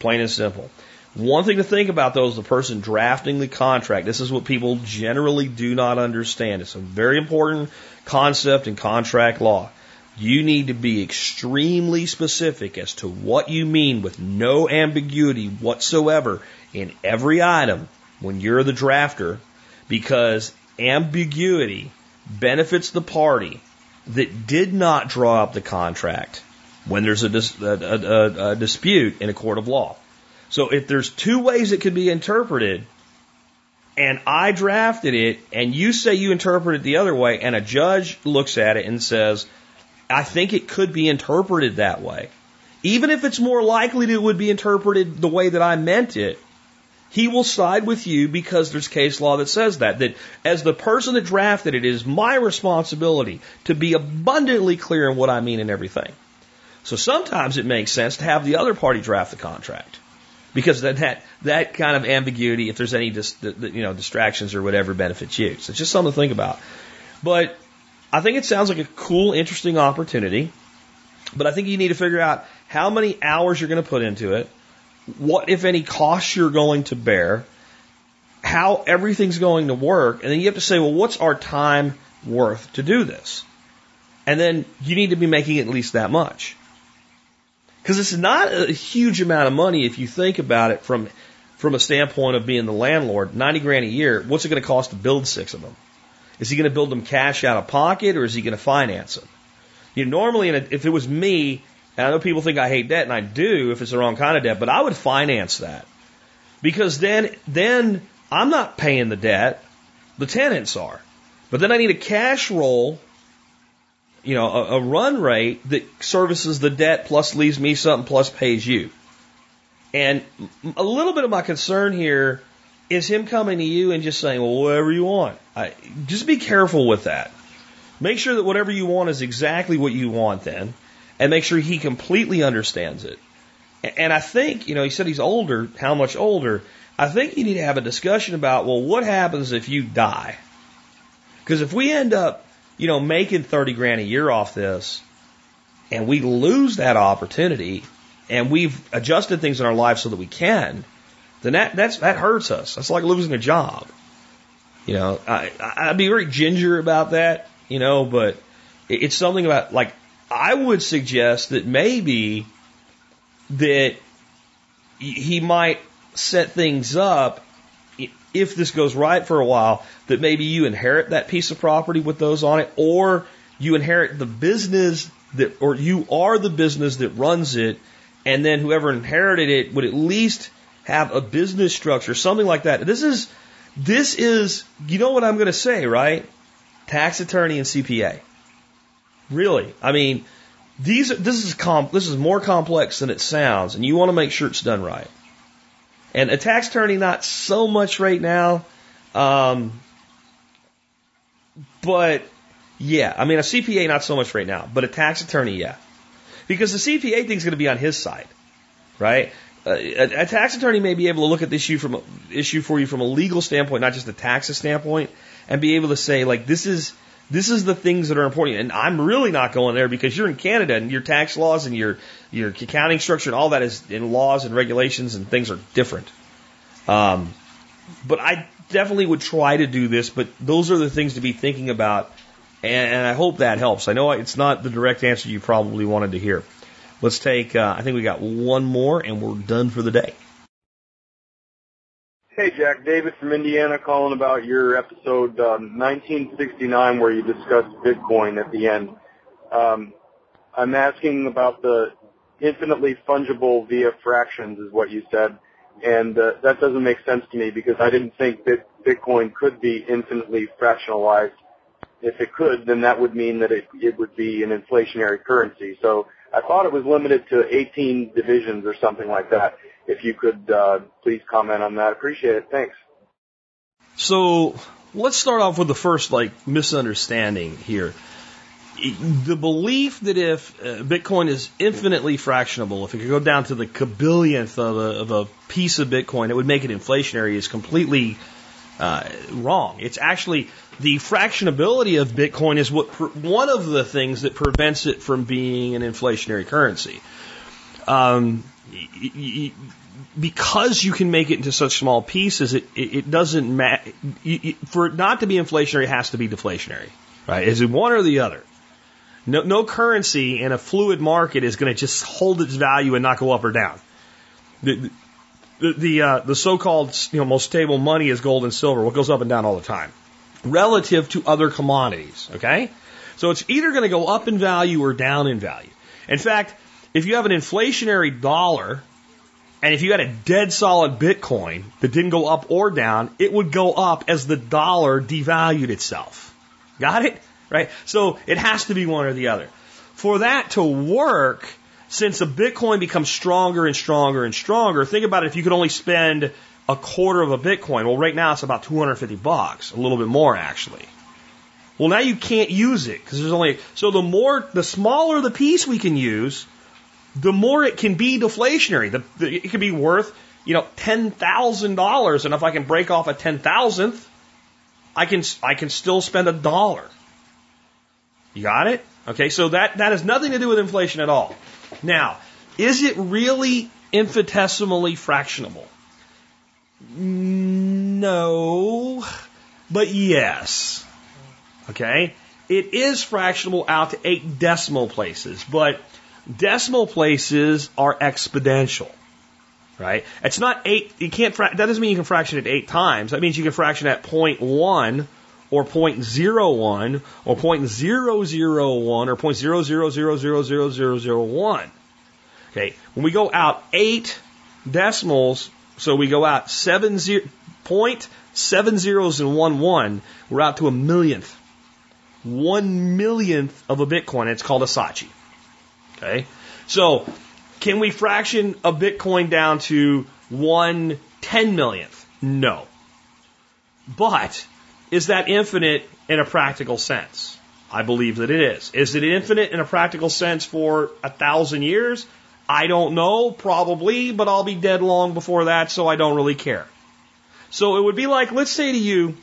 Plain and simple. One thing to think about though is the person drafting the contract. This is what people generally do not understand. It's a very important concept in contract law. You need to be extremely specific as to what you mean with no ambiguity whatsoever in every item when you're the drafter because ambiguity benefits the party that did not draw up the contract when there's a, dis- a, a, a, dispute in a court of law. So if there's two ways it could be interpreted, and I drafted it, and you say you interpret it the other way, and a judge looks at it and says, I think it could be interpreted that way. Even if it's more likely that it would be interpreted the way that I meant it, he will side with you because there's case law that says that. That as the person that drafted it, it is my responsibility to be abundantly clear in what I mean and everything. So sometimes it makes sense to have the other party draft the contract because that that, that kind of ambiguity, if there's any dis, you know distractions or whatever, benefits you. So it's just something to think about. But I think it sounds like a cool, interesting opportunity, but I think you need to figure out how many hours you're going to put into it, what, if any, costs you're going to bear, how everything's going to work, and then you have to say, well, what's our time worth to do this? And then you need to be making at least that much. Because it's not a huge amount of money if you think about it from from a standpoint of being the landlord. Ninety grand a year. What's it going to cost to build six of them? Is he going to build them cash out of pocket or is he going to finance them? You know, normally, a, if it was me, and I know people think I hate debt, and I do if it's the wrong kind of debt, but I would finance that because then then I'm not paying the debt, the tenants are. But then I need a cash roll, you know, a, a run rate that services the debt plus leaves me something plus pays you. And a little bit of my concern here is him coming to you and just saying, well, whatever you want. I, just be careful with that. Make sure that whatever you want is exactly what you want then, and make sure he completely understands it. And I think, you know, he said he's older. How much older? I think you need to have a discussion about, well, what happens if you die? Because if we end up, you know, making 30 grand a year off this, and we lose that opportunity, and we've adjusted things in our life so that we can, then that that's that hurts us. That's like losing a job. You know, I I'd be very ginger about that, you know, but it's something about like I would suggest that maybe that he might set things up if this goes right for a while that maybe you inherit that piece of property with those on it or you inherit the business that or you are the business that runs it and then whoever inherited it would at least have a business structure, something like that. This is, this is, you know what I'm going to say, right? Tax attorney and CPA. Really. I mean, these, this is comp, this is more complex than it sounds, and you want to make sure it's done right. And a tax attorney, not so much right now. Um, but yeah, I mean, a CPA, not so much right now, but a tax attorney, yeah. Because the CPA thing's going to be on his side, right? Uh, a, a, tax attorney may be able to look at this issue from issue for you from a legal standpoint, not just a taxes standpoint, and be able to say like this is this is the things that are important. And I'm really not going there because you're in Canada and your tax laws and your your accounting structure and all that is in laws and regulations and things are different. Um, but I definitely would try to do this. But those are the things to be thinking about, and, I hope that helps. I know it's not the direct answer you probably wanted to hear. Let's take, uh, I think we got one more and we're done for the day.
Hey, Jack. David from Indiana calling about your episode um, 1969 where you discussed Bitcoin at the end. Um, I'm asking about the infinitely fungible via fractions is what you said. And uh, that doesn't make sense to me because I didn't think that Bitcoin could be infinitely fractionalized. If it could, then that would mean that it, it would be an inflationary currency. So I thought it was limited to 18 divisions or something like that. If you could uh, please comment on that, appreciate it. Thanks.
So let's start off with the first like misunderstanding here. The belief that if uh, Bitcoin is infinitely fractionable, if it could go down to the kabillionth of a, of a piece of Bitcoin, it would make it inflationary is completely uh, wrong. It's actually the fractionability of Bitcoin is what one of the things that prevents it from being an inflationary currency. Um, because you can make it into such small pieces, it, it, doesn't matter. For it not to be inflationary, it has to be deflationary, right? Is it one or the other? No, no currency in a fluid market is going to just hold its value and not go up or down. The, the, the, uh, the so-called you know, most stable money is gold and silver, what goes up and down all the time, relative to other commodities, okay? So it's either going to go up in value or down in value. In fact, if you have an inflationary dollar, and if you had a dead solid Bitcoin that didn't go up or down, it would go up as the dollar devalued itself. Got it? Right? So it has to be one or the other. For that to work, since the Bitcoin becomes stronger and stronger and stronger, think about it if you could only spend a quarter of a Bitcoin. Well, right now it's about 250 bucks, a little bit more actually. Well, now you can't use it because there's only, so the more, the smaller the piece we can use, the more it can be deflationary. The, the, it can be worth, you know, ten thousand dollars, and if I can break off a ten thousandth, I can I can still spend a dollar. You got it? Okay, so that that has nothing to do with inflation at all. Now, is it really infinitesimally fractionable? No, but yes. Okay, it is fractionable out to eight decimal places, but Decimal places are exponential, right? It's not eight. You can't. That doesn't mean you can fraction it eight times. That means you can fraction at point one or 0.01 or 0.001 or point zero zero zero zero zero zero zero one. Okay, when we go out eight decimals, so we go out seven zero point seven zeros and one one, we're out to a millionth. One millionth of a Bitcoin. It's called a Satoshi. Okay? So, can we fraction a Bitcoin down to one ten millionth? No. But, is that infinite in a practical sense? I believe that it is. Is it infinite in a practical sense for a thousand years? I don't know, probably, but I'll be dead long before that, so I don't really care. So it would be like, let's say to you,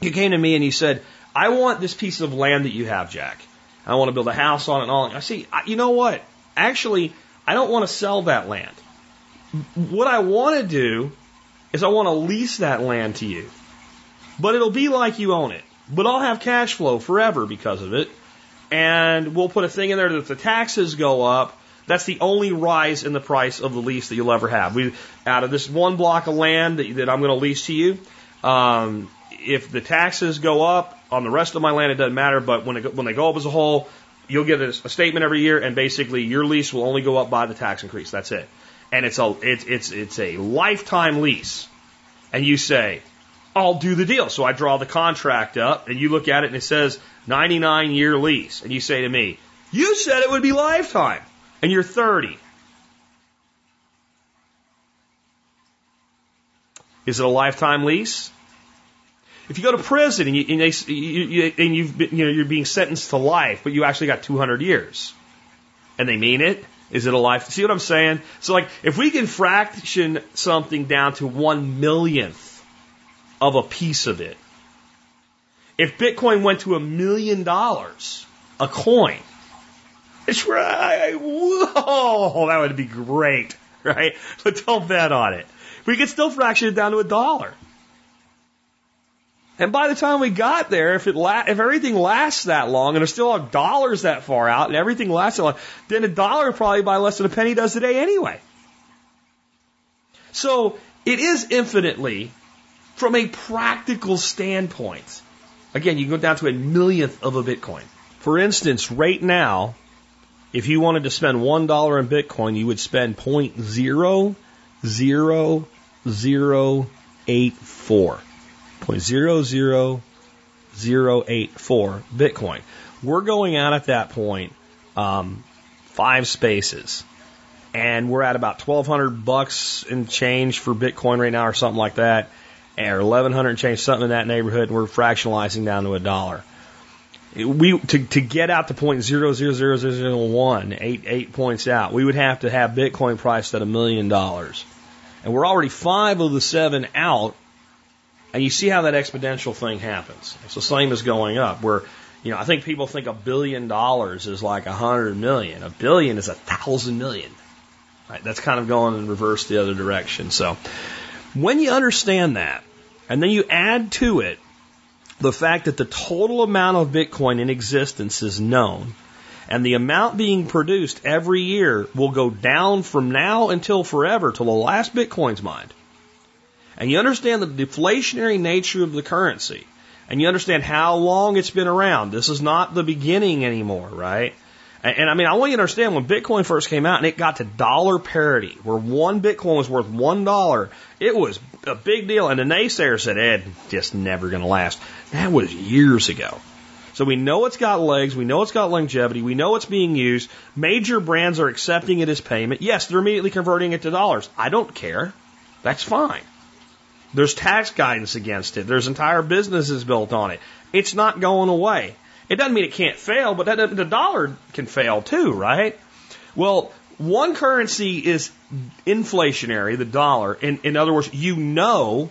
you came to me and you said, I want this piece of land that you have, Jack. I want to build a house on it and all. I see, you know what? Actually, I don't want to sell that land. What I want to do is I want to lease that land to you. But it'll be like you own it. But I'll have cash flow forever because of it. And we'll put a thing in there that if the taxes go up, that's the only rise in the price of the lease that you'll ever have. We, out of this one block of land that, that I'm going to lease to you, um, if the taxes go up, on the rest of my land, it doesn't matter. But when, it, when they go up as a whole, you'll get a, a statement every year, and basically your lease will only go up by the tax increase. That's it. And it's a it's it's it's a lifetime lease. And you say, I'll do the deal. So I draw the contract up, and you look at it, and it says 99 year lease. And you say to me, You said it would be lifetime, and you're 30. Is it a lifetime lease? If you go to prison and, you, and, they, you, and you've been, you know, you're being sentenced to life, but you actually got 200 years, and they mean it, is it a life? See what I'm saying? So like, if we can fraction something down to one millionth of a piece of it, if Bitcoin went to a million dollars a coin, it's right. Whoa, that would be great, right? But don't bet on it. We could still fraction it down to a dollar. And by the time we got there, if it la- if everything lasts that long and there's still a dollars that far out and everything lasts that long, then a dollar probably buy less than a penny does today anyway. So it is infinitely, from a practical standpoint. Again, you go down to a millionth of a Bitcoin. For instance, right now, if you wanted to spend one dollar in Bitcoin, you would spend point zero zero zero eight four. Point zero zero zero eight four Bitcoin. We're going out at that point um, five spaces, and we're at about twelve hundred bucks in change for Bitcoin right now, or something like that, or eleven hundred change, something in that neighborhood. And we're fractionalizing down to a dollar we to to get out to point zero zero zero zero zero one eight eight points out, we would have to have Bitcoin priced at a million dollars, and we're already five of the seven out. And you see how that exponential thing happens. It's the same as going up. Where you know I think people think a billion dollars is like a hundred million. A billion is a thousand million. Right? That's kind of going in reverse the other direction. So when you understand that, and then you add to it the fact that the total amount of Bitcoin in existence is known and the amount being produced every year will go down from now until forever till the last Bitcoin's mined. And you understand the deflationary nature of the currency and you understand how long it's been around. This is not the beginning anymore, right? And, and, I mean, I want you to understand when Bitcoin first came out and it got to dollar parity, where one Bitcoin was worth one dollar, it was a big deal. And the naysayer said, Ed, just never going to last. That was years ago. So we know it's got legs, we know it's got longevity, we know it's being used. Major brands are accepting it as payment. Yes, they're immediately converting it to dollars. I don't care. That's fine. There's tax guidance against it. There's entire businesses built on it. It's not going away. It doesn't mean it can't fail, but that, the dollar can fail too, right? Well, one currency is inflationary, the dollar. In, in other words, you know,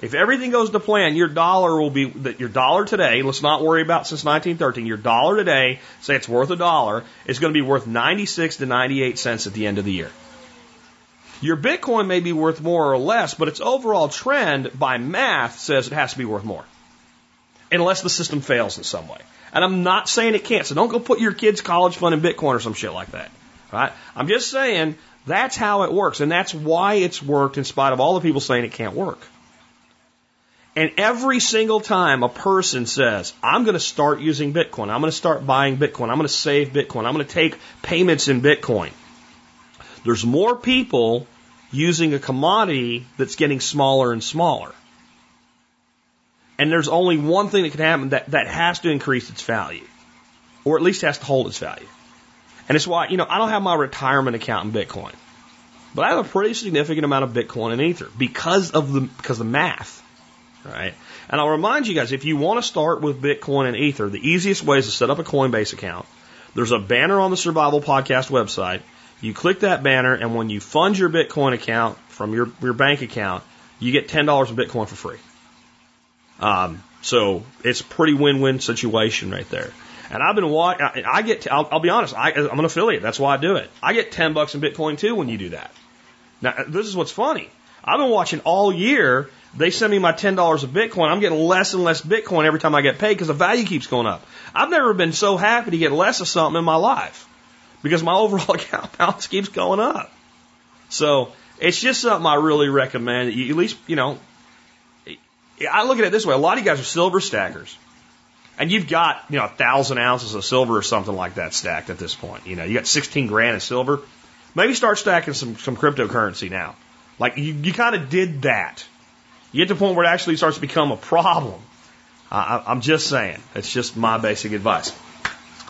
if everything goes to plan, your dollar will be that your dollar today. Let's not worry about since 1913. Your dollar today, say it's worth a dollar, is going to be worth 96 to 98 cents at the end of the year. Your Bitcoin may be worth more or less, but its overall trend by math says it has to be worth more, unless the system fails in some way. And I'm not saying it can't. So don't go put your kid's college fund in Bitcoin or some shit like that. Right? I'm just saying that's how it works. And that's why it's worked in spite of all the people saying it can't work. And every single time a person says, I'm going to start using Bitcoin, I'm going to start buying Bitcoin, I'm going to save Bitcoin, I'm going to take payments in Bitcoin, there's more people using a commodity that's getting smaller and smaller. And there's only one thing that can happen that, that has to increase its value, or at least has to hold its value. And it's why, you know, I don't have my retirement account in Bitcoin, but I have a pretty significant amount of Bitcoin and Ether because of the, because of the math, right? And I'll remind you guys, if you want to start with Bitcoin and Ether, the easiest way is to set up a Coinbase account. There's a banner on the Survival Podcast website. You click that banner, and when you fund your Bitcoin account from your, your bank account, you get $10 of Bitcoin for free. Um, so it's a pretty win-win situation right there. And I've been watching. I get. To, I'll, I'll be honest. I, I'm an affiliate. That's why I do it. I get ten bucks in Bitcoin too when you do that. Now this is what's funny. I've been watching all year. They send me my ten dollars of Bitcoin. I'm getting less and less Bitcoin every time I get paid because the value keeps going up. I've never been so happy to get less of something in my life because my overall account balance keeps going up. So it's just something I really recommend. You at least you know I look at it this way. A lot of you guys are silver stackers. And you've got, you know, a thousand ounces of silver or something like that stacked at this point. You know, you got 16 grand of silver. Maybe start stacking some, some cryptocurrency now. Like you, you kind of did that. You get to the point where it actually starts to become a problem. I, I'm just saying. It's just my basic advice.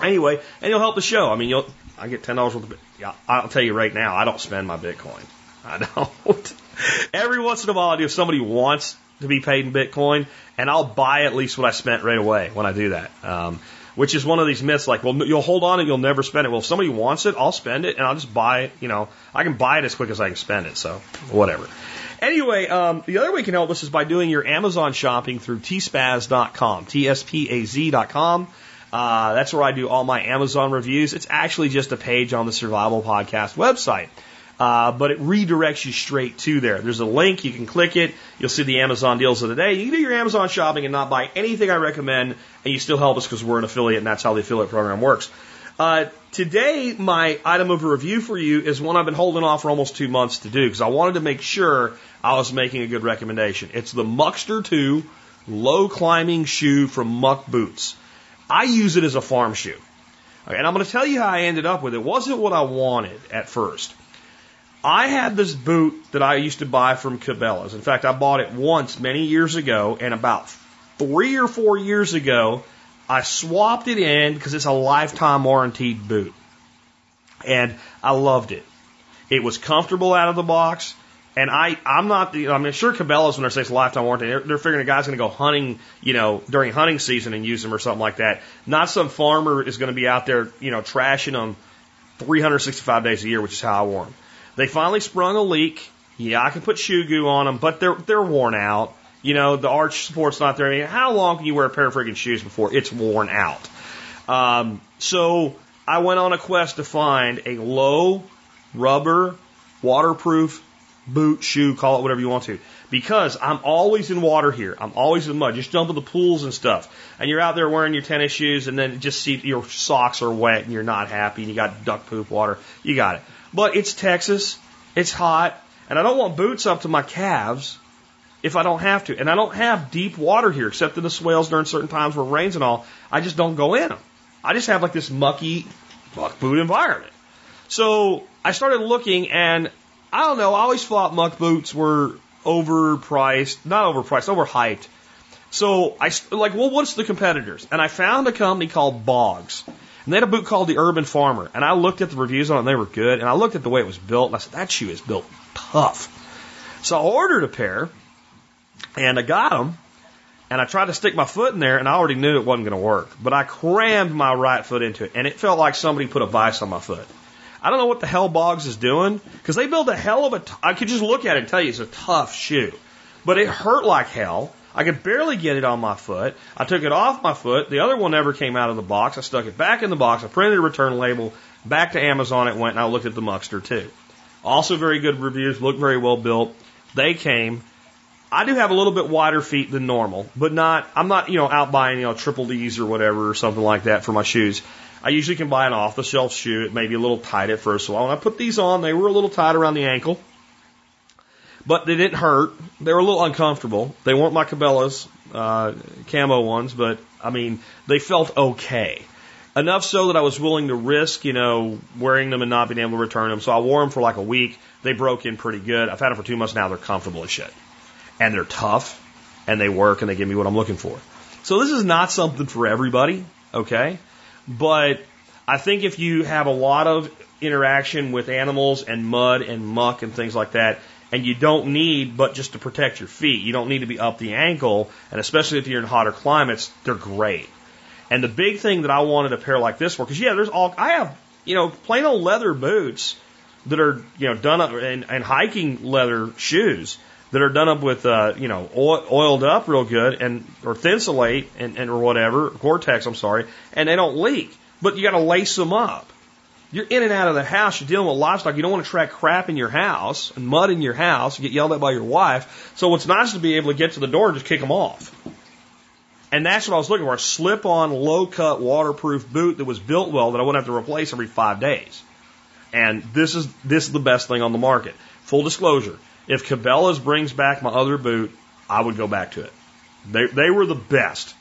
Anyway, and you'll help the show. I mean, you'll, I get $10 worth of, I'll tell you right now, I don't spend my Bitcoin. I don't. Every once in a while I do. If somebody wants to be paid in Bitcoin, and I'll buy at least what I spent right away when I do that. Um, which is one of these myths like, well, you'll hold on and you'll never spend it. Well, if somebody wants it, I'll spend it and I'll just buy it. You know, I can buy it as quick as I can spend it. So whatever. Anyway, um, the other way you can help us is by doing your Amazon shopping through tspaz.com, T-S-P-A-Z.com. Uh, that's where I do all my Amazon reviews. It's actually just a page on the Survival Podcast website. Uh, but it redirects you straight to there. There's a link, you can click it, you'll see the Amazon deals of the day. You can do your Amazon shopping and not buy anything I recommend, and you still help us because we're an affiliate, and that's how the affiliate program works. Uh, today, my item of review for you is one I've been holding off for almost two months to do because I wanted to make sure I was making a good recommendation. It's the Muckster 2 low climbing shoe from Muck Boots. I use it as a farm shoe. And I'm going to tell you how I ended up with it. It wasn't what I wanted at first. I had this boot that I used to buy from Cabela's. In fact, I bought it once many years ago, and about three or four years ago, I swapped it in because it's a lifetime warranted boot. And I loved it. It was comfortable out of the box. And I, I'm not, the, I mean, sure Cabela's when they say it's lifetime warranty, they're, they're figuring a guy's going to go hunting, you know, during hunting season and use them or something like that. Not some farmer is going to be out there, you know, trashing them 365 days a year, which is how I wore them. They finally sprung a leak. Yeah, I can put shoe goo on them, but they're they're worn out. You know, the arch support's not there. I mean, how long can you wear a pair of freaking shoes before it's worn out? Um, so I went on a quest to find a low rubber, waterproof boot, shoe, call it whatever you want to. Because I'm always in water here. I'm always in mud. Just jump in the pools and stuff. And you're out there wearing your tennis shoes and then just see your socks are wet and you're not happy and you got duck poop water. You got it. But it's Texas. It's hot. And I don't want boots up to my calves if I don't have to. And I don't have deep water here except in the swales during certain times where it rains and all. I just don't go in them. I just have like this mucky muck boot environment. So I started looking and I don't know, I always thought muck boots were overpriced, not overpriced, overhyped. So I like, well, what's the competitors? And I found a company called Bogs. And they had a boot called the Urban Farmer. And I looked at the reviews on it and they were good. And I looked at the way it was built and I said, that shoe is built tough. So I ordered a pair and I got them and I tried to stick my foot in there and I already knew it wasn't going to work. But I crammed my right foot into it and it felt like somebody put a vice on my foot. I don't know what the hell Bogs is doing because they build a hell of a. T- I could just look at it and tell you it's a tough shoe, but it hurt like hell. I could barely get it on my foot. I took it off my foot. The other one never came out of the box. I stuck it back in the box. I printed a return label. Back to Amazon it went, and I looked at the Muckster too. Also very good reviews. Looked very well built. They came. I do have a little bit wider feet than normal, but not. I'm not you know out buying you know triple D's or whatever or something like that for my shoes. I usually can buy an off the shelf shoe. It may be a little tight at first. So when I put these on, they were a little tight around the ankle but they didn't hurt. They were a little uncomfortable. They weren't my Cabela's uh, camo ones, but I mean, they felt okay. Enough so that I was willing to risk, you know, wearing them and not being able to return them. So I wore them for like a week. They broke in pretty good. I've had them for two months now. They're comfortable as shit. And they're tough and they work and they give me what I'm looking for. So this is not something for everybody, okay? But I think if you have a lot of interaction with animals and mud and muck and things like that, and you don't need but just to protect your feet. You don't need to be up the ankle, and especially if you're in hotter climates, they're great. And the big thing that I wanted a pair like this for, because yeah, there's all I have, you know, plain old leather boots that are you know done up and, and hiking leather shoes that are done up with uh, you know oil, oiled up real good and or thinsulate and, and or whatever Gore-Tex, I'm sorry, and they don't leak. But you got to lace them up. You're in and out of the house. You're dealing with livestock. You don't want to track crap in your house and mud in your house. You get yelled at by your wife. So it's nice to be able to get to the door and just kick them off. And that's what I was looking for a slip on, low cut, waterproof boot that was built well that I wouldn't have to replace every five days. And this is, this is the best thing on the market. Full disclosure. If Cabela's brings back my other boot, I would go back to it. They, they were the best.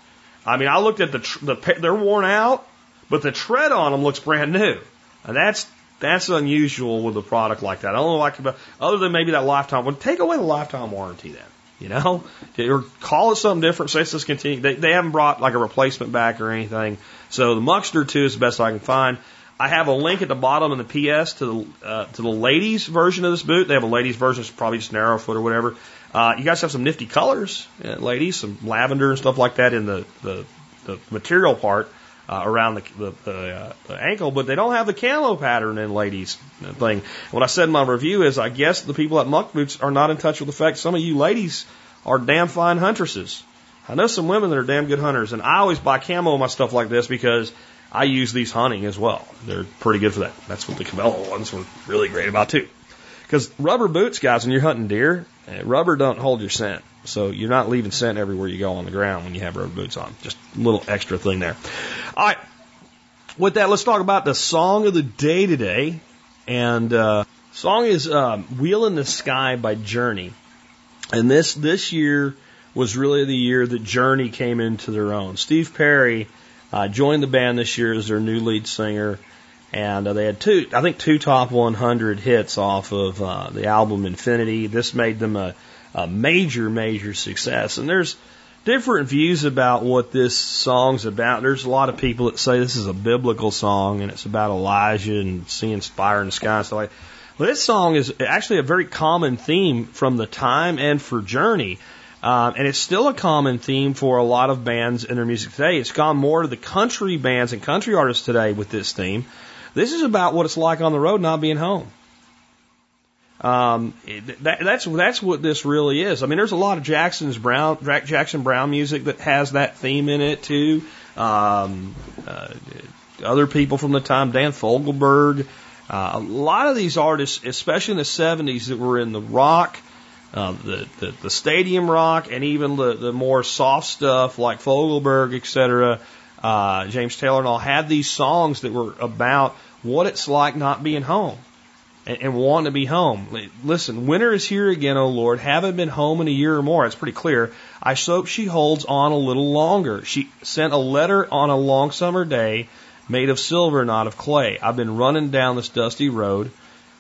I mean, I looked at the, the, they're worn out, but the tread on them looks brand new. That's that's unusual with a product like that. I don't know like other than maybe that lifetime. Well, take away the lifetime warranty then. You know, or call it something different. Say it's discontinued. They, they haven't brought like a replacement back or anything. So the Muckster 2 is the best I can find. I have a link at the bottom in the PS to the uh, to the ladies version of this boot. They have a ladies version, it's probably just narrow foot or whatever. Uh, you guys have some nifty colors, uh, ladies, some lavender and stuff like that in the the, the material part uh, around the the, the, uh, the ankle, but they don't have the camo pattern in ladies thing. What I said in my review is, I guess the people at Muck Boots are not in touch with the fact some of you ladies are damn fine huntresses. I know some women that are damn good hunters, and I always buy camo my stuff like this because I use these hunting as well. They're pretty good for that. That's what the Cabela ones were really great about too. Because rubber boots, guys, when you're hunting deer, eh, rubber don't hold your scent. So you're not leaving scent everywhere you go on the ground when you have rubber boots on. Just a little extra thing there. All right. With that, let's talk about the song of the day today. And uh, song is um, "Wheel in the Sky" by Journey. And this this year was really the year that Journey came into their own. Steve Perry Uh, joined the band this year as their new lead singer, and uh, they had two, I think, two top 100 hits off of uh, the album Infinity. This made them a, a major, major success. And there's different views about what this song's about. There's a lot of people that say this is a biblical song and it's about Elijah and seeing fire in the sky and stuff like. This song is actually a very common theme from the time and for Journey. Um, and it's still a common theme for a lot of bands in their music today. It's gone more to the country bands and country artists today with this theme. This is about what it's like on the road not being home. Um, that, that's that's what this really is. I mean, there's a lot of Jackson's Brown Jackson Browne music that has that theme in it too. Um, uh, other people from the time, Dan Fogelberg, uh, a lot of these artists, especially in the 70s, that were in the rock, uh, the, the the stadium rock, and even the the more soft stuff like Fogelberg, etc. Uh, James Taylor and all had these songs that were about what it's like not being home and, and wanting to be home. Listen, winter is here again, O Lord. Haven't been home in a year or more. It's pretty clear. I hope she holds on a little longer. She sent a letter on a long summer day made of silver, not of clay. I've been running down this dusty road,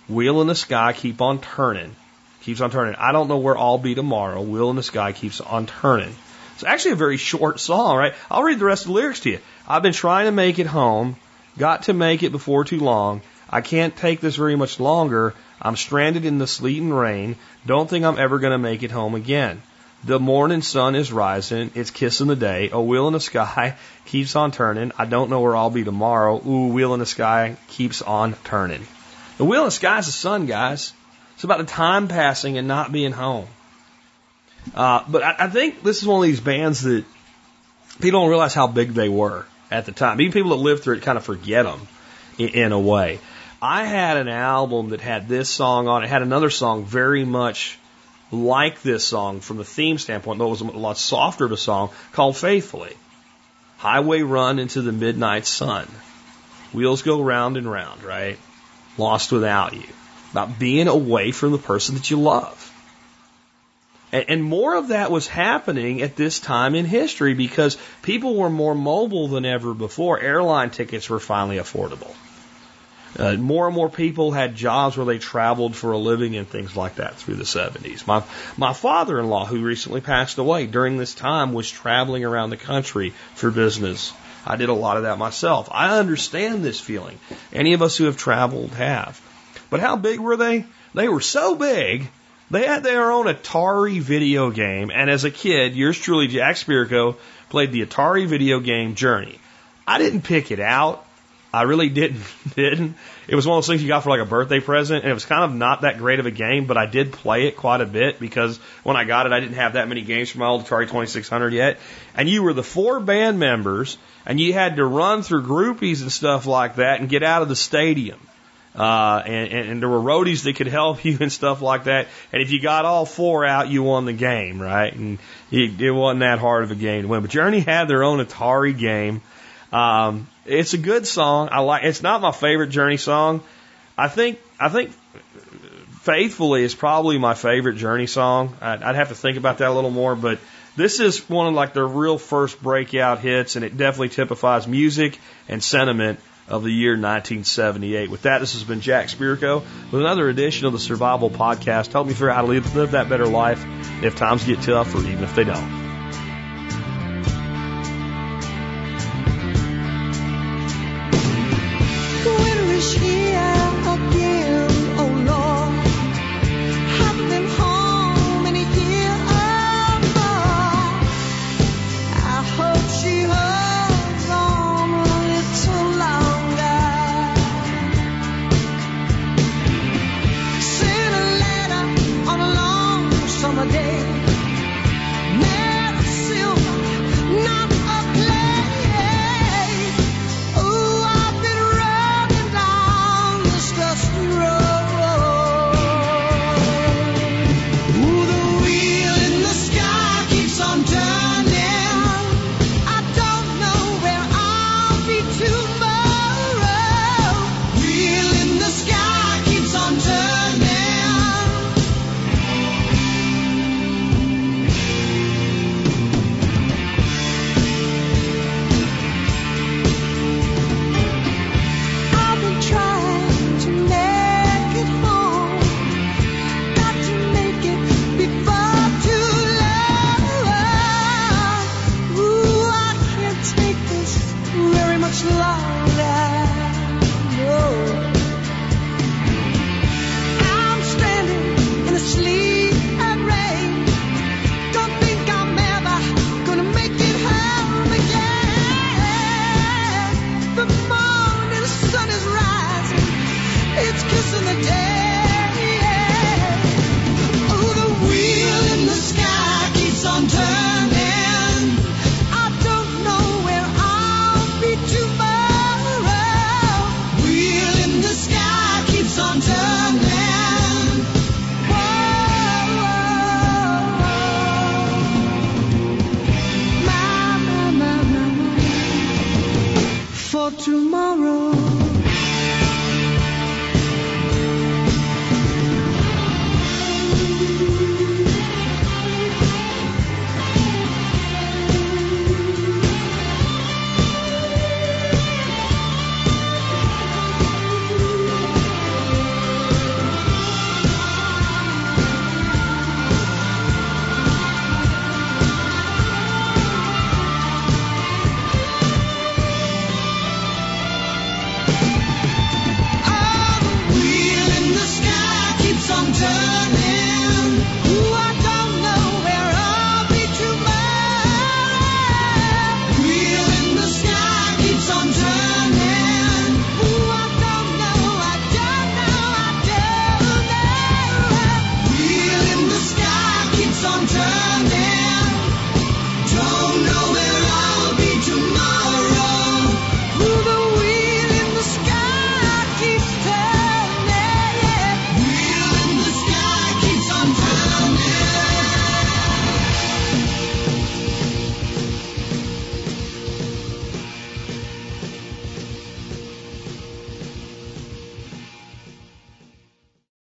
wheel in the sky, keep on turning. Keeps on turning. I don't know where I'll be tomorrow. Wheel in the sky keeps on turning. It's actually a very short song, right? I'll read the rest of the lyrics to you. I've been trying to make it home, got to make it before too long. I can't take this very much longer. I'm stranded in the sleet and rain. Don't think I'm ever going to make it home again. The morning sun is rising. It's kissing the day. A wheel in the sky keeps on turning. I don't know where I'll be tomorrow. Ooh, wheel in the sky keeps on turning. The wheel in the sky is the sun, guys. It's about the time passing and not being home. Uh, but I, I think this is one of these bands that people don't realize how big they were at the time. Even people that lived through it kind of forget them in, in a way. I had an album that had this song on it, had another song very much like this song from the theme standpoint, though it was a lot softer of a song, called Faithfully. Highway run into the midnight sun. Wheels go round and round, right? Lost without you. About being away from the person that you love. And, and more of that was happening at this time in history because people were more mobile than ever before. Airline tickets were finally affordable. Uh, more and more people had jobs where they traveled for a living and things like that through the 70s. My, my father-in-law, who recently passed away during this time, was traveling around the country for business. I did a lot of that myself. I understand this feeling. Any of us who have traveled have. But how big were they? They were so big, they had their own Atari video game. And as a kid, yours truly, Jack Spirko, played the Atari video game Journey. I didn't pick it out. I really didn't didn't. It was one of those things you got for like a birthday present, and it was kind of not that great of a game, but I did play it quite a bit because when I got it, I didn't have that many games for my old Atari 2600 yet. And you were the four band members, and you had to run through groupies and stuff like that and get out of the stadium. Uh, and, and, and there were roadies that could help you and stuff like that. And if you got all four out, you won the game, right? And it, it wasn't that hard of a game to win. But Journey had their own Atari game. Um, it's a good song. I like. It's not my favorite Journey song. I think. I think. Faithfully is probably my favorite Journey song. I'd, I'd have to think about that a little more, but this is one of like their real first breakout hits, and it definitely typifies music and sentiment of the year 1978. With that, this has been Jack Spirko with another edition of the Survival Podcast. Help me figure out how to live, live that better life if times get tough or even if they don't.